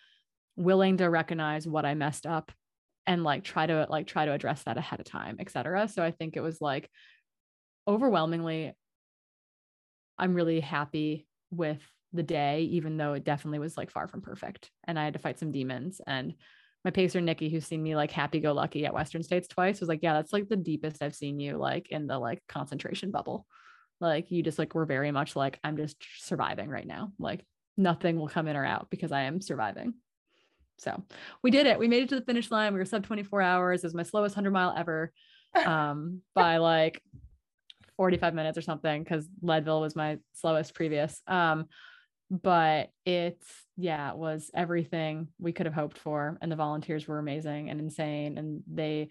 willing to recognize what I messed up and like try to like try to address that ahead of time, etc. So I think it was like overwhelmingly, I'm really happy with the day, even though it definitely was like far from perfect. And I had to fight some demons. And my pacer, Nikki, who's seen me like happy go lucky at Western States twice, was like, Yeah, that's like the deepest I've seen you like in the like concentration bubble. Like you just like were very much like, I'm just surviving right now. Like nothing will come in or out because I am surviving. So we did it. We made it to the finish line. We were sub 24 hours. It was my slowest 100 mile ever um, by like 45 minutes or something because Leadville was my slowest previous. Um, but it's yeah, it was everything we could have hoped for. And the volunteers were amazing and insane. And they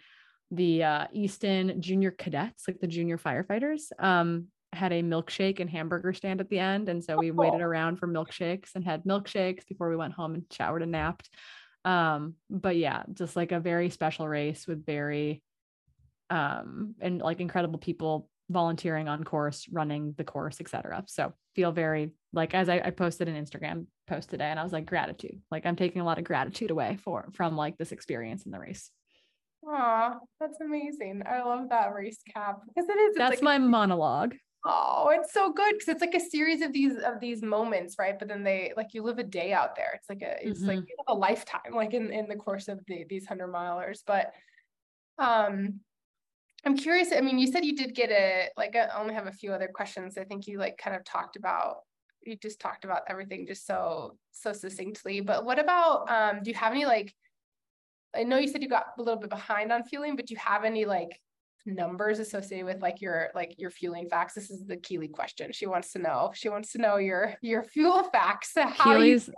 the uh, Easton junior cadets, like the junior firefighters, um, had a milkshake and hamburger stand at the end. And so we oh. waited around for milkshakes and had milkshakes before we went home and showered and napped. Um, but yeah, just like a very special race with very um and like incredible people volunteering on course, running the course, etc. So feel very like as I, I posted an Instagram post today and I was like gratitude. Like I'm taking a lot of gratitude away for from like this experience in the race. Oh, that's amazing. I love that race cap because it is. That's like my monologue. Oh, it's so good because it's like a series of these of these moments, right? But then they like you live a day out there. It's like a it's mm-hmm. like a lifetime, like in in the course of the, these hundred milers. But um, I'm curious. I mean, you said you did get a like. I only have a few other questions. I think you like kind of talked about. You just talked about everything just so so succinctly. But what about? Um, do you have any like? I know you said you got a little bit behind on fueling, but do you have any like numbers associated with like your like your fueling facts this is the keely question. She wants to know she wants to know your your fuel facts keely's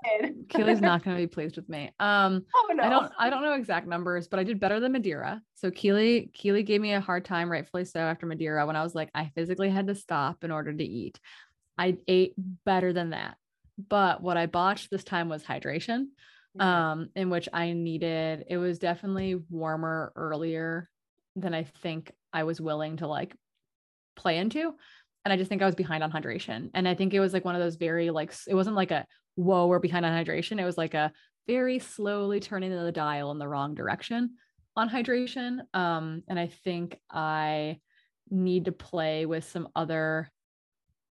keely's not going to be pleased with me. Um oh, no. i don't i don't know exact numbers but i did better than madeira. So keely keely gave me a hard time rightfully so after madeira when i was like i physically had to stop in order to eat. I ate better than that. But what i botched this time was hydration um in which i needed it was definitely warmer earlier than I think I was willing to like play into. And I just think I was behind on hydration. And I think it was like one of those very like it wasn't like a whoa, we're behind on hydration. It was like a very slowly turning the dial in the wrong direction on hydration. Um, and I think I need to play with some other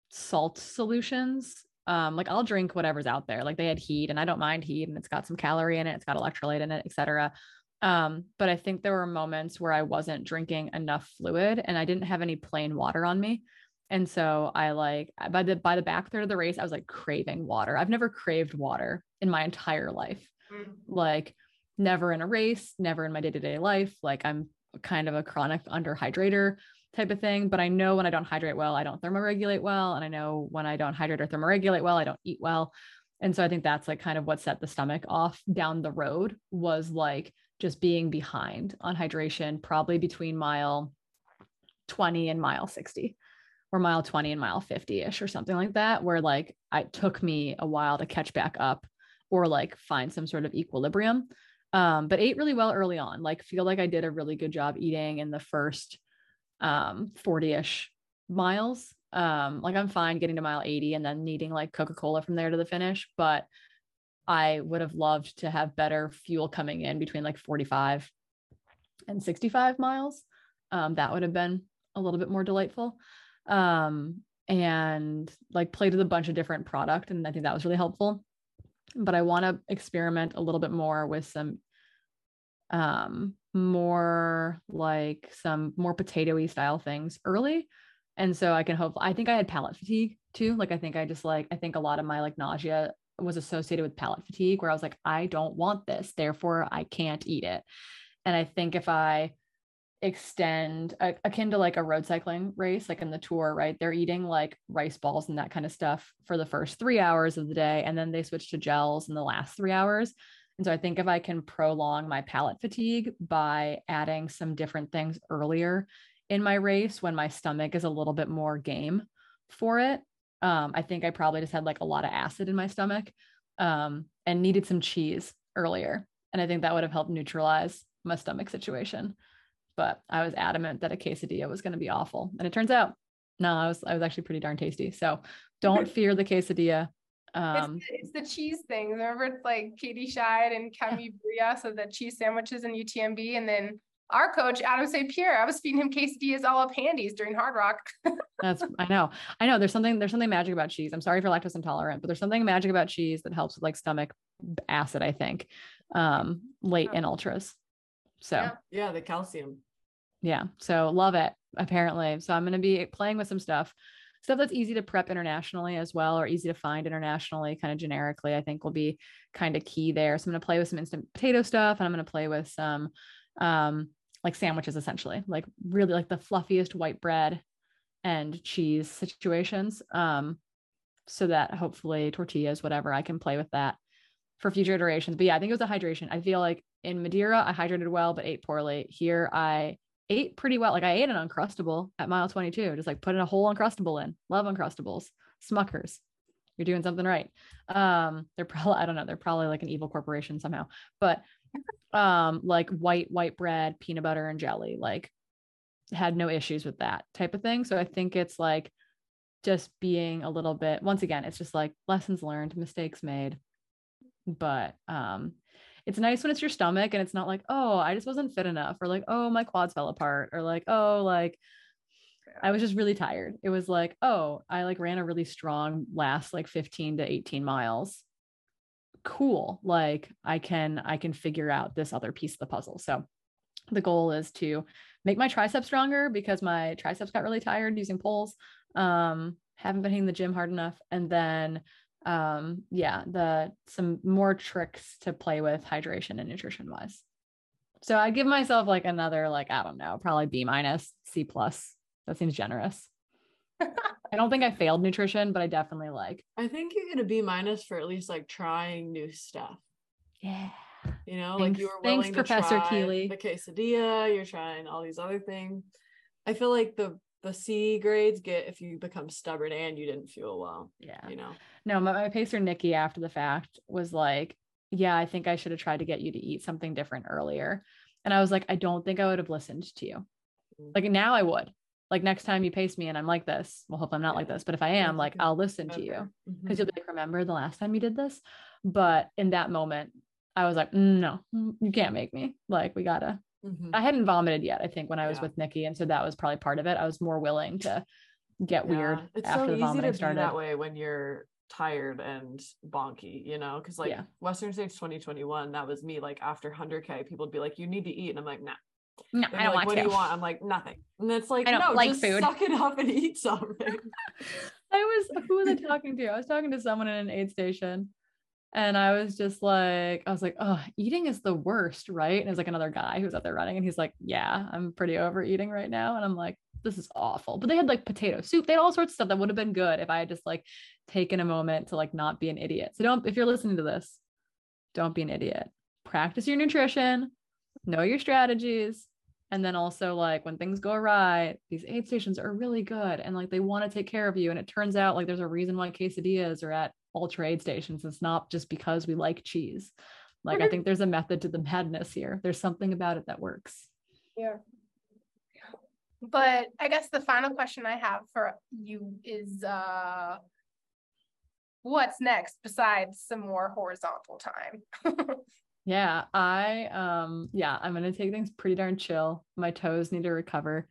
salt solutions. Um, like I'll drink whatever's out there. Like they had HEED and I don't mind HEED and it's got some calorie in it, it's got electrolyte in it, etc. Um, but I think there were moments where I wasn't drinking enough fluid and I didn't have any plain water on me. And so I like by the by the back third of the race, I was like craving water. I've never craved water in my entire life. Mm-hmm. Like never in a race, never in my day-to-day life. Like I'm kind of a chronic underhydrator type of thing. But I know when I don't hydrate well, I don't thermoregulate well. And I know when I don't hydrate or thermoregulate well, I don't eat well. And so I think that's like kind of what set the stomach off down the road was like just being behind on hydration, probably between mile 20 and mile 60 or mile 20 and mile 50 ish or something like that, where like it took me a while to catch back up or like find some sort of equilibrium. Um, but ate really well early on, like feel like I did a really good job eating in the first um 40-ish miles. Um, like I'm fine getting to mile 80 and then needing like Coca-Cola from there to the finish, but I would have loved to have better fuel coming in between like 45 and 65 miles. Um, that would have been a little bit more delightful. Um, and like played with a bunch of different product. And I think that was really helpful. But I want to experiment a little bit more with some um more like some more potatoy style things early. And so I can hope I think I had palate fatigue too. Like I think I just like I think a lot of my like nausea was associated with palate fatigue where I was like, I don't want this, therefore I can't eat it. And I think if I extend akin to like a road cycling race, like in the tour, right? They're eating like rice balls and that kind of stuff for the first three hours of the day. And then they switch to gels in the last three hours. And so I think if I can prolong my palate fatigue by adding some different things earlier in my race when my stomach is a little bit more game for it, um, I think I probably just had like a lot of acid in my stomach um, and needed some cheese earlier. And I think that would have helped neutralize my stomach situation. But I was adamant that a quesadilla was going to be awful. And it turns out, no, I was I was actually pretty darn tasty. So don't fear the quesadilla. Um, it's, the, it's, the, cheese thing. Remember, it's like Katie Schide and Cami Bria, so the cheese sandwiches in UTMB, and then our coach Adam St. Pierre, I was feeding him quesadillas all up Handies during Hardrock. That's I know. I know there's something there's something magic about cheese. I'm sorry for lactose intolerant, but there's something magic about cheese that helps with like stomach acid, I think. Um late in ultras. So yeah, yeah the calcium. Yeah. So love it, apparently. So I'm gonna be playing with some stuff. Stuff that's easy to prep internationally as well, or easy to find internationally, kind of generically, I think will be kind of key there. So I'm gonna play with some instant potato stuff and I'm gonna play with some um like sandwiches essentially, like really like the fluffiest white bread and cheese situations. Um, so that hopefully tortillas, whatever, I can play with that for future iterations. But yeah, I think it was a hydration. I feel like in Madeira, I hydrated well, but ate poorly. Here, I ate pretty well. Like I ate an Uncrustable at mile 22, just like putting a whole Uncrustable in. Love Uncrustables. Smuckers. You're doing something right. Um, they're probably, I don't know, they're probably like an evil corporation somehow, but um like white white bread peanut butter and jelly like had no issues with that type of thing. So i think it's like just being a little bit once again it's just like lessons learned mistakes made. But um it's nice when it's your stomach and it's not like oh i just wasn't fit enough or like oh my quads fell apart or like oh like I was just really tired. It was like, oh, I like ran a really strong last like 15 to 18 miles cool like i can i can figure out this other piece of the puzzle. So the goal is to make my triceps stronger because my triceps got really tired using poles um haven't been hitting the gym hard enough and then um yeah the some more tricks to play with hydration and nutrition wise. So i give myself like another like i don't know probably b minus c plus. That seems generous I don't think I failed nutrition, but I definitely like. I think you're gonna be minus for at least like trying new stuff. Yeah. You know, thanks, like you were willing thanks, to Professor try Keely. the quesadilla. You're trying all these other things. I feel like the the C grades get if you become stubborn and you didn't feel well. Yeah. You know. No, my, my pacer Nikki after the fact was like, "Yeah, I think I should have tried to get you to eat something different earlier." And I was like, "I don't think I would have listened to you." Mm-hmm. Like now I would like next time you pace me and I'm like this, well, hope I'm not like this, but if I am, like I'll listen to you because mm-hmm. you'll be like, remember the last time you did this? But in that moment, I was like, mm, no, mm, you can't make me. Like we gotta. Mm-hmm. I hadn't vomited yet, I think, when I was yeah. with Nikki, and so that was probably part of it. I was more willing to get yeah. weird it's after so the vomiting easy to started. That way when you're tired and bonky, you know, because like yeah. Western States 2021, that was me. Like after 100k, people would be like, "You need to eat," and I'm like, "Nah." No, I don't like, want what to. do you want? I'm like, nothing. And it's like, no, like just food. suck it up and eat something. I was, who was I talking to? I was talking to someone in an aid station. And I was just like, I was like, oh, eating is the worst, right? And there's like another guy who's out there running, and he's like, yeah, I'm pretty overeating right now. And I'm like, this is awful. But they had like potato soup. They had all sorts of stuff that would have been good if I had just like taken a moment to like not be an idiot. So don't, if you're listening to this, don't be an idiot. Practice your nutrition, know your strategies, and then also like when things go awry these aid stations are really good and like they want to take care of you. And it turns out like there's a reason why quesadillas are at all trade stations. It's not just because we like cheese. Like i think there's a method to the madness here. There's something about it that works. Yeah. But i guess the final question i have for you is uh what's next besides some more horizontal time Yeah, I um yeah, I'm gonna take things pretty darn chill. My toes need to recover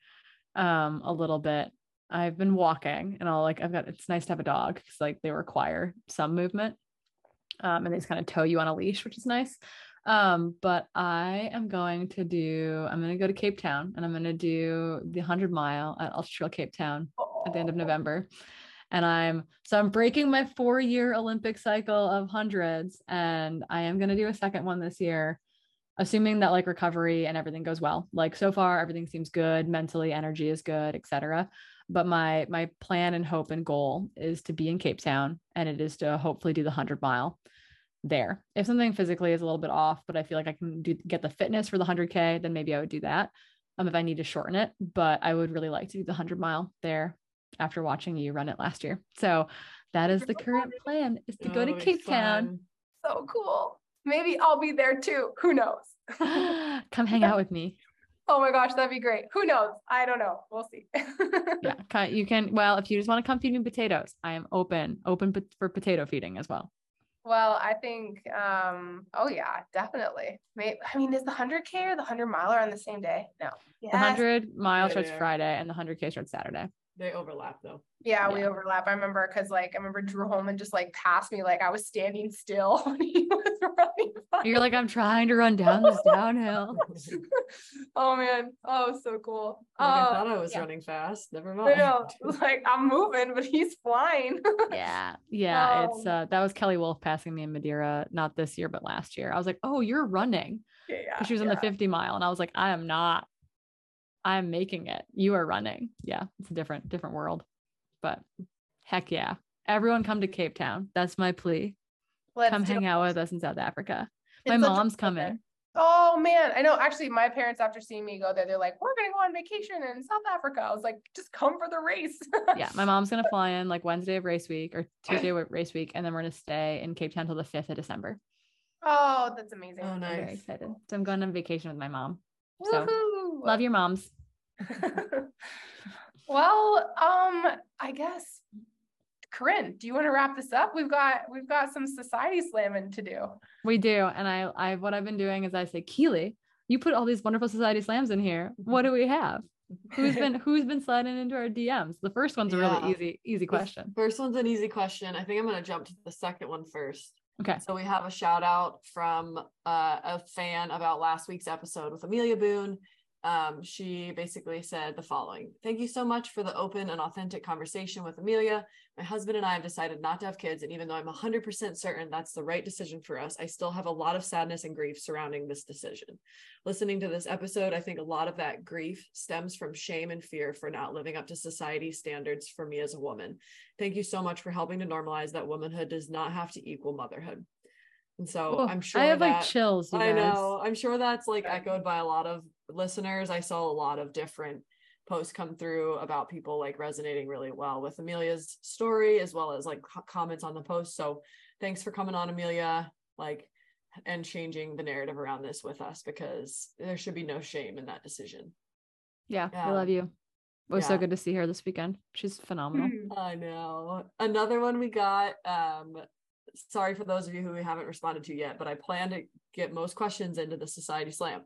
um a little bit. I've been walking and I'll like I've got it's nice to have a dog because like they require some movement. Um and they just kind of tow you on a leash, which is nice. Um, but I am going to do I'm gonna go to Cape Town and I'm gonna do the 100 mile at Ultra Trail Cape Town at the end of November. And I'm so I'm breaking my four year Olympic cycle of hundreds, and I am gonna do a second one this year, assuming that like recovery and everything goes well. Like so far, everything seems good, mentally, energy is good, etc. But my my plan and hope and goal is to be in Cape Town, and it is to hopefully do the hundred mile there. If something physically is a little bit off, but I feel like I can do get the fitness for the 100k, then maybe I would do that. Um, if I need to shorten it, but I would really like to do the 100 mile there after watching you run it last year. So that is the current plan is to go to Cape Town. So cool. Maybe I'll be there too. Who knows? Come hang out with me. Oh my gosh, that'd be great. Who knows? I don't know. We'll see. yeah, you can. Well, if you just want to come feed me potatoes, I am open, open for potato feeding as well. Well, I think, um, oh yeah, definitely. Maybe, I mean, is the 100K or the 100 miler on the same day? No. Yes. The 100 mile starts Friday and the 100K starts Saturday. They overlap though. Yeah, yeah. we overlap. I remember because like I remember Drew Holman just like passed me like I was standing still when he was running. By. You're like, I'm trying to run down this downhill. oh man. Oh, so cool. Like, uh, I thought I was yeah. running fast. Never mind. Know, like I'm moving, but he's flying. yeah. Yeah. Um, it's uh that was Kelly Wolf passing me in Madeira, not this year, but last year. I was like, oh, you're running. Yeah, yeah. She was on the 50 mile, and I was like, I am not. I'm making it. You are running. Yeah, it's a different, different world. But heck yeah. Everyone come to Cape Town. That's my plea. Let's come hang out with us in South Africa. My mom's coming. Oh man, I know. Actually, my parents, after seeing me go there, they're like, "We're gonna go on vacation in South Africa." I was like, "Just come for the race." yeah, my mom's gonna fly in like Wednesday of race week or Tuesday of race week, and then we're gonna stay in Cape Town till the fifth of December. Oh, that's amazing! Oh, nice. I'm very excited. So I'm going on vacation with my mom. So love your moms. well, um, I guess Corrine, do you want to wrap this up? We've got we've got some society slamming to do. We do. And I I what I've been doing is I say, Keely, you put all these wonderful society slams in here. What do we have? who's been who's been sliding into our DMs? The first one's a yeah. really easy, easy question. First one's an easy question. I think I'm gonna jump to the second one first. Okay. So we have a shout out from uh, a fan about last week's episode with Amelia Boone um, she basically said the following Thank you so much for the open and authentic conversation with Amelia. My husband and I have decided not to have kids. And even though I'm 100% certain that's the right decision for us, I still have a lot of sadness and grief surrounding this decision. Listening to this episode, I think a lot of that grief stems from shame and fear for not living up to society's standards for me as a woman. Thank you so much for helping to normalize that womanhood does not have to equal motherhood. And so oh, I'm sure I have that, like chills. I know. I'm sure that's like echoed by a lot of listeners. I saw a lot of different posts come through about people like resonating really well with Amelia's story as well as like comments on the post. So thanks for coming on, Amelia. Like and changing the narrative around this with us because there should be no shame in that decision. Yeah, yeah. I love you. It was yeah. so good to see her this weekend. She's phenomenal. I know. Another one we got um sorry for those of you who we haven't responded to yet, but I plan to get most questions into the Society Slam.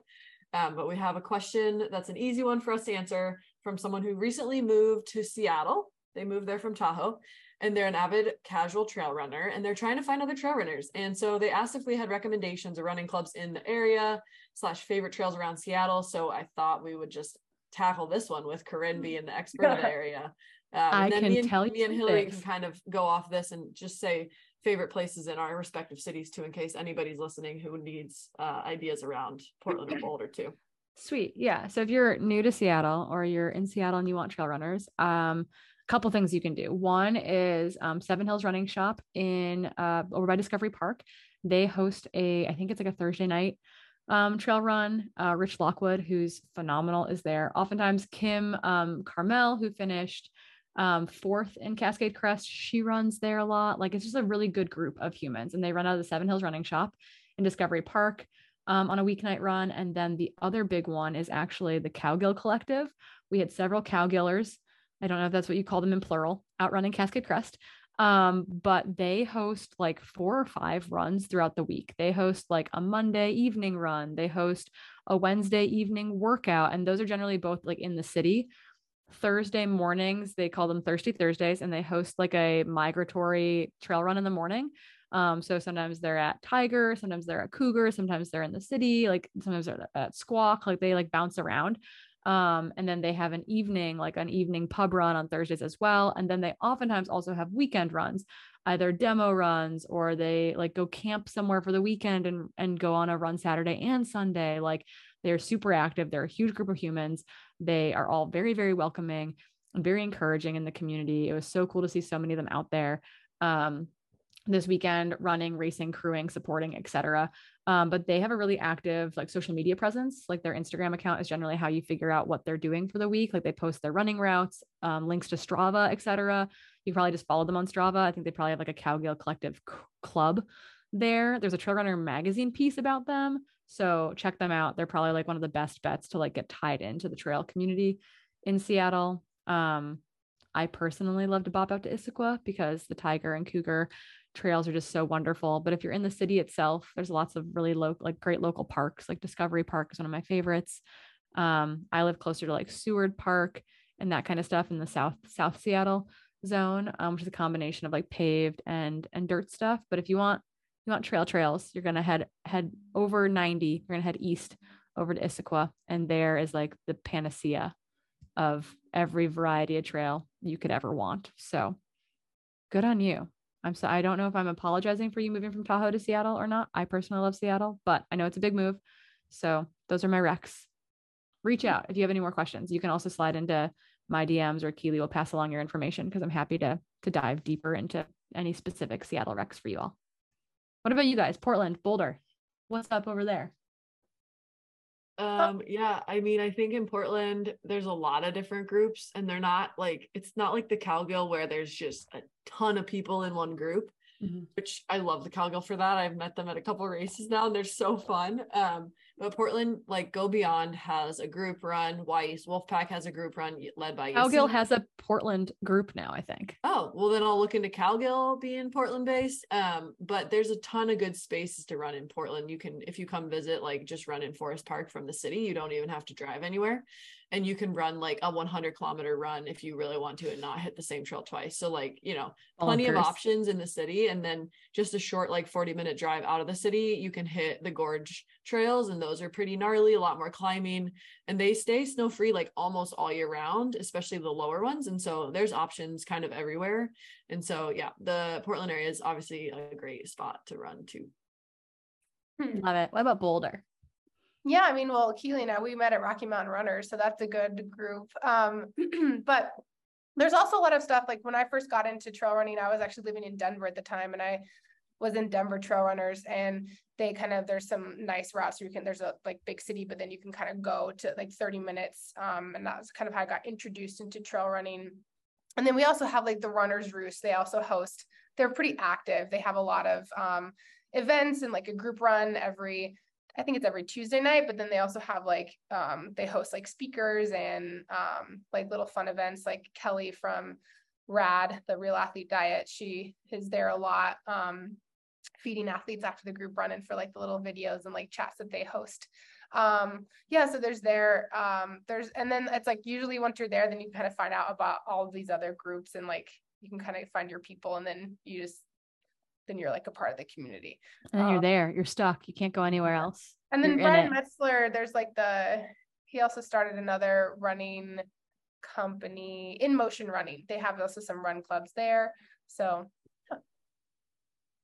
Um, but we have a question that's an easy one for us to answer from someone who recently moved to Seattle. They moved there from Tahoe and they're an avid casual trail runner and they're trying to find other trail runners. And so they asked if we had recommendations or running clubs in the area slash favorite trails around Seattle. So I thought we would just tackle this one with Corrine being the expert in the area. Um, I can me and, tell you. Me and Hillary things. can kind of go off this and just say favorite places in our respective cities too, in case anybody's listening who needs uh, ideas around Portland or Boulder too. Sweet. Yeah. So if you're new to Seattle or you're in Seattle and you want trail runners, um, a couple things you can do. One is um, Seven Hills Running Shop in uh, over by Discovery Park. They host a, I think it's like a Thursday night um, trail run. Uh, Rich Lockwood, who's phenomenal, is there. Oftentimes, Kim um, Carmel, who finished um, fourth in Cascade Crest. She runs there a lot. Like it's just a really good group of humans, and they run out of the Seven Hills Running Shop in Discovery Park um, on a weeknight run. And then the other big one is actually the Cowgill Collective. We had several cowgillers. I don't know if that's what you call them in plural, outrunning Cascade Crest. Um, but they host like four or five runs throughout the week. They host like a Monday evening run, they host a Wednesday evening workout, and those are generally both like in the city. Thursday mornings, they call them Thirsty Thursdays, and they host like a migratory trail run in the morning. Um, so sometimes they're at Tiger, sometimes they're at Cougar, sometimes they're in the city, like sometimes they're at Squak, like they like bounce around. Um, and then they have an evening, like an evening pub run on Thursdays as well. And then they oftentimes also have weekend runs, either demo runs or they like go camp somewhere for the weekend and and go on a run Saturday and Sunday. Like they're super active. They're a huge group of humans. They are all very, very welcoming and very encouraging in the community. It was so cool to see so many of them out there. Um, this weekend running racing crewing supporting etc um, but they have a really active like social media presence. Like their instagram account is generally how you figure out what they're doing for the week. Like they post their running routes um, links to strava etc you probably just follow them on strava. I think they probably have like a cowgill collective c- club there. There's a trail runner magazine piece about them so check them out they're probably like one of the best bets to like get tied into the trail community in seattle um, I personally love to bop out to Issaquah because the tiger and cougar trails are just so wonderful. But if you're in the city itself, there's lots of really like great local parks. Like Discovery Park is one of my favorites. Um, I live closer to like Seward Park and that kind of stuff in the South South Seattle zone, um, which is a combination of like paved and and dirt stuff. But if you want you want trail trails, you're gonna head head over 90. You're gonna head east over to Issaquah, and there is like the panacea of every variety of trail you could ever want. So good on you. I'm so I don't know if I'm apologizing for you moving from Tahoe to Seattle or not. I personally love Seattle, but I know it's a big move. So those are my recs. Reach out if you have any more questions. You can also slide into my DMs or Keely will pass along your information because I'm happy to to dive deeper into any specific Seattle recs for you all. What about you guys? Portland, Boulder. What's up over there? Um, yeah, I mean, I think in Portland there's a lot of different groups, and they're not like it's not like the Cowgill where there's just a ton of people in one group, mm-hmm. which I love the Cowgill for that. I've met them at a couple races now, and they're so fun. Um, but Portland, like Go Beyond, has a group run. Wy'east Wolfpack has a group run led by Cowgill has a Portland group now, I think. Oh well, then I'll look into Cowgill being Portland based. Um, but there's a ton of good spaces to run in Portland. You can, if you come visit, like just run in Forest Park from the city. You don't even have to drive anywhere and you can run like a 100 kilometer run if you really want to and not hit the same trail twice. So like you know plenty of options in the city and then just a short like 40 minute drive out of the city you can hit the gorge trails and those are pretty gnarly a lot more climbing and they stay snow free like almost all year round especially the lower ones and so there's options kind of everywhere. And so yeah the portland area is obviously a great spot to run to. Hmm. love it. What about boulder yeah, I mean, well, Keely and I, we met at Rocky Mountain Runners, so that's a good group. Um, but there's also a lot of stuff like when I first got into trail running, I was actually living in Denver at the time, and I was in Denver Trail Runners, and they kind of there's some nice routes you can there's a like big city, but then you can kind of go to like 30 minutes, um, and that was kind of how I got introduced into trail running. And then we also have like the Runners Roost. They also host. They're pretty active. They have a lot of um, events and like a group run every I think it's every Tuesday night, but then they also have like um, they host like speakers and um, like little fun events. Like Kelly from Rad, the Real Athlete Diet, she is there a lot, um, feeding athletes after the group run and for like the little videos and like chats that they host. Um, yeah, so there's there, um, there's and then it's like usually once you're there, then you kind of find out about all of these other groups and like you can kind of find your people and then you just then you're like a part of the community. And then um, you're there, you're stuck. You can't go anywhere else. And then you're Brian Metzler, there's like the he also started another running company in motion running. They have also some run clubs there. So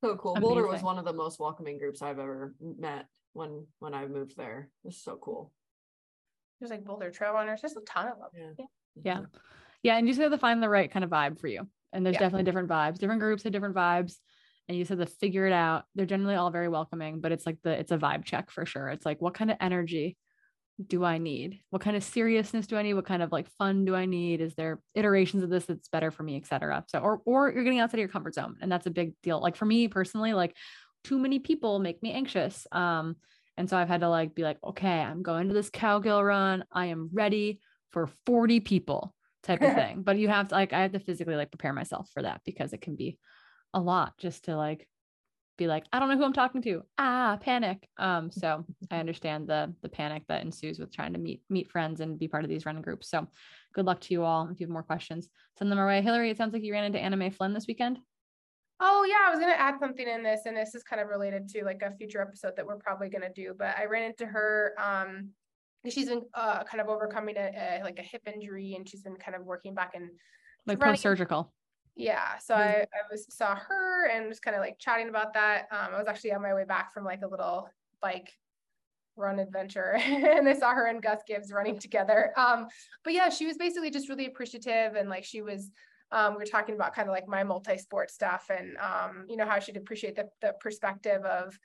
so cool. Amazing. Boulder was one of the most welcoming groups I've ever met when when I moved there. It's so cool. There's like Boulder Trail Runners. There's a ton of them. Yeah. Yeah. Yeah. And you just have to find the right kind of vibe for you. And there's yeah. definitely different vibes. Different groups have different vibes and you said to figure it out they're generally all very welcoming but it's like the it's a vibe check for sure. It's like what kind of energy do i need? What kind of seriousness do i need? What kind of like fun do i need? Is there iterations of this that's better for me etc so or or you're getting outside of your comfort zone and that's a big deal. Like for me personally like too many people make me anxious um and so i've had to like be like okay i'm going to this cowgill run. I am ready for 40 people type of thing. But you have to like I have to physically like prepare myself for that because it can be a lot just to like be like, I don't know who I'm talking to. Ah, panic. Um, so I understand the the panic that ensues with trying to meet meet friends and be part of these running groups. So good luck to you all. If you have more questions, send them our way. Hillary, it sounds like you ran into Anna Mae Flynn this weekend. Oh yeah, I was gonna add something in this, and this is kind of related to like a future episode that we're probably gonna do. But I ran into her. Um, she's been uh, kind of overcoming a, a, like a hip injury, and she's been kind of working back and like post surgical. Yeah, so. I, I was saw her and was kind of like chatting about that. Um, I was actually on my way back from like a little bike run adventure and I saw her and Gus Gibbs running together. Um, but yeah, she was basically just really appreciative and like she was um, we were talking about kind of like my multi-sport stuff and um, you know how she'd appreciate the, the perspective of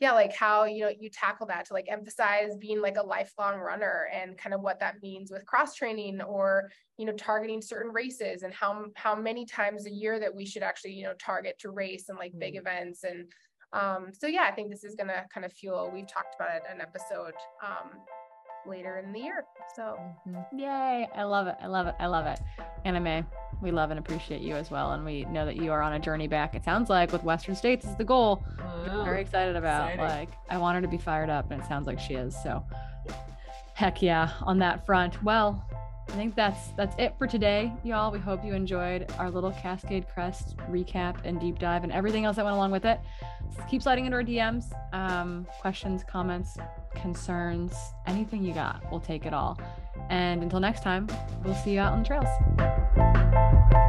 yeah like how you know you tackle that to like emphasize being like a lifelong runner and kind of what that means with cross training or you know targeting certain races and how how many times a year that we should actually you know target to race and like big mm-hmm. events and um so yeah i think this is gonna kind of fuel we've talked about it an episode um later in the year so mm-hmm. yay i love it i love it i love it Anna Mae we love and appreciate you as well. And we know that you are on a journey back. It sounds like with Western States is the goal. Very excited about exciting. like I want her to be fired up, and it sounds like she is. So heck yeah on that front. Well, I think that's that's it for today, y'all. We hope you enjoyed our little Cascade Crest recap and deep dive and everything else that went along with it. keep sliding into our DMs. Um, questions, comments, concerns, anything you got, we'll take it all. And until next time, we'll see you out on the trails.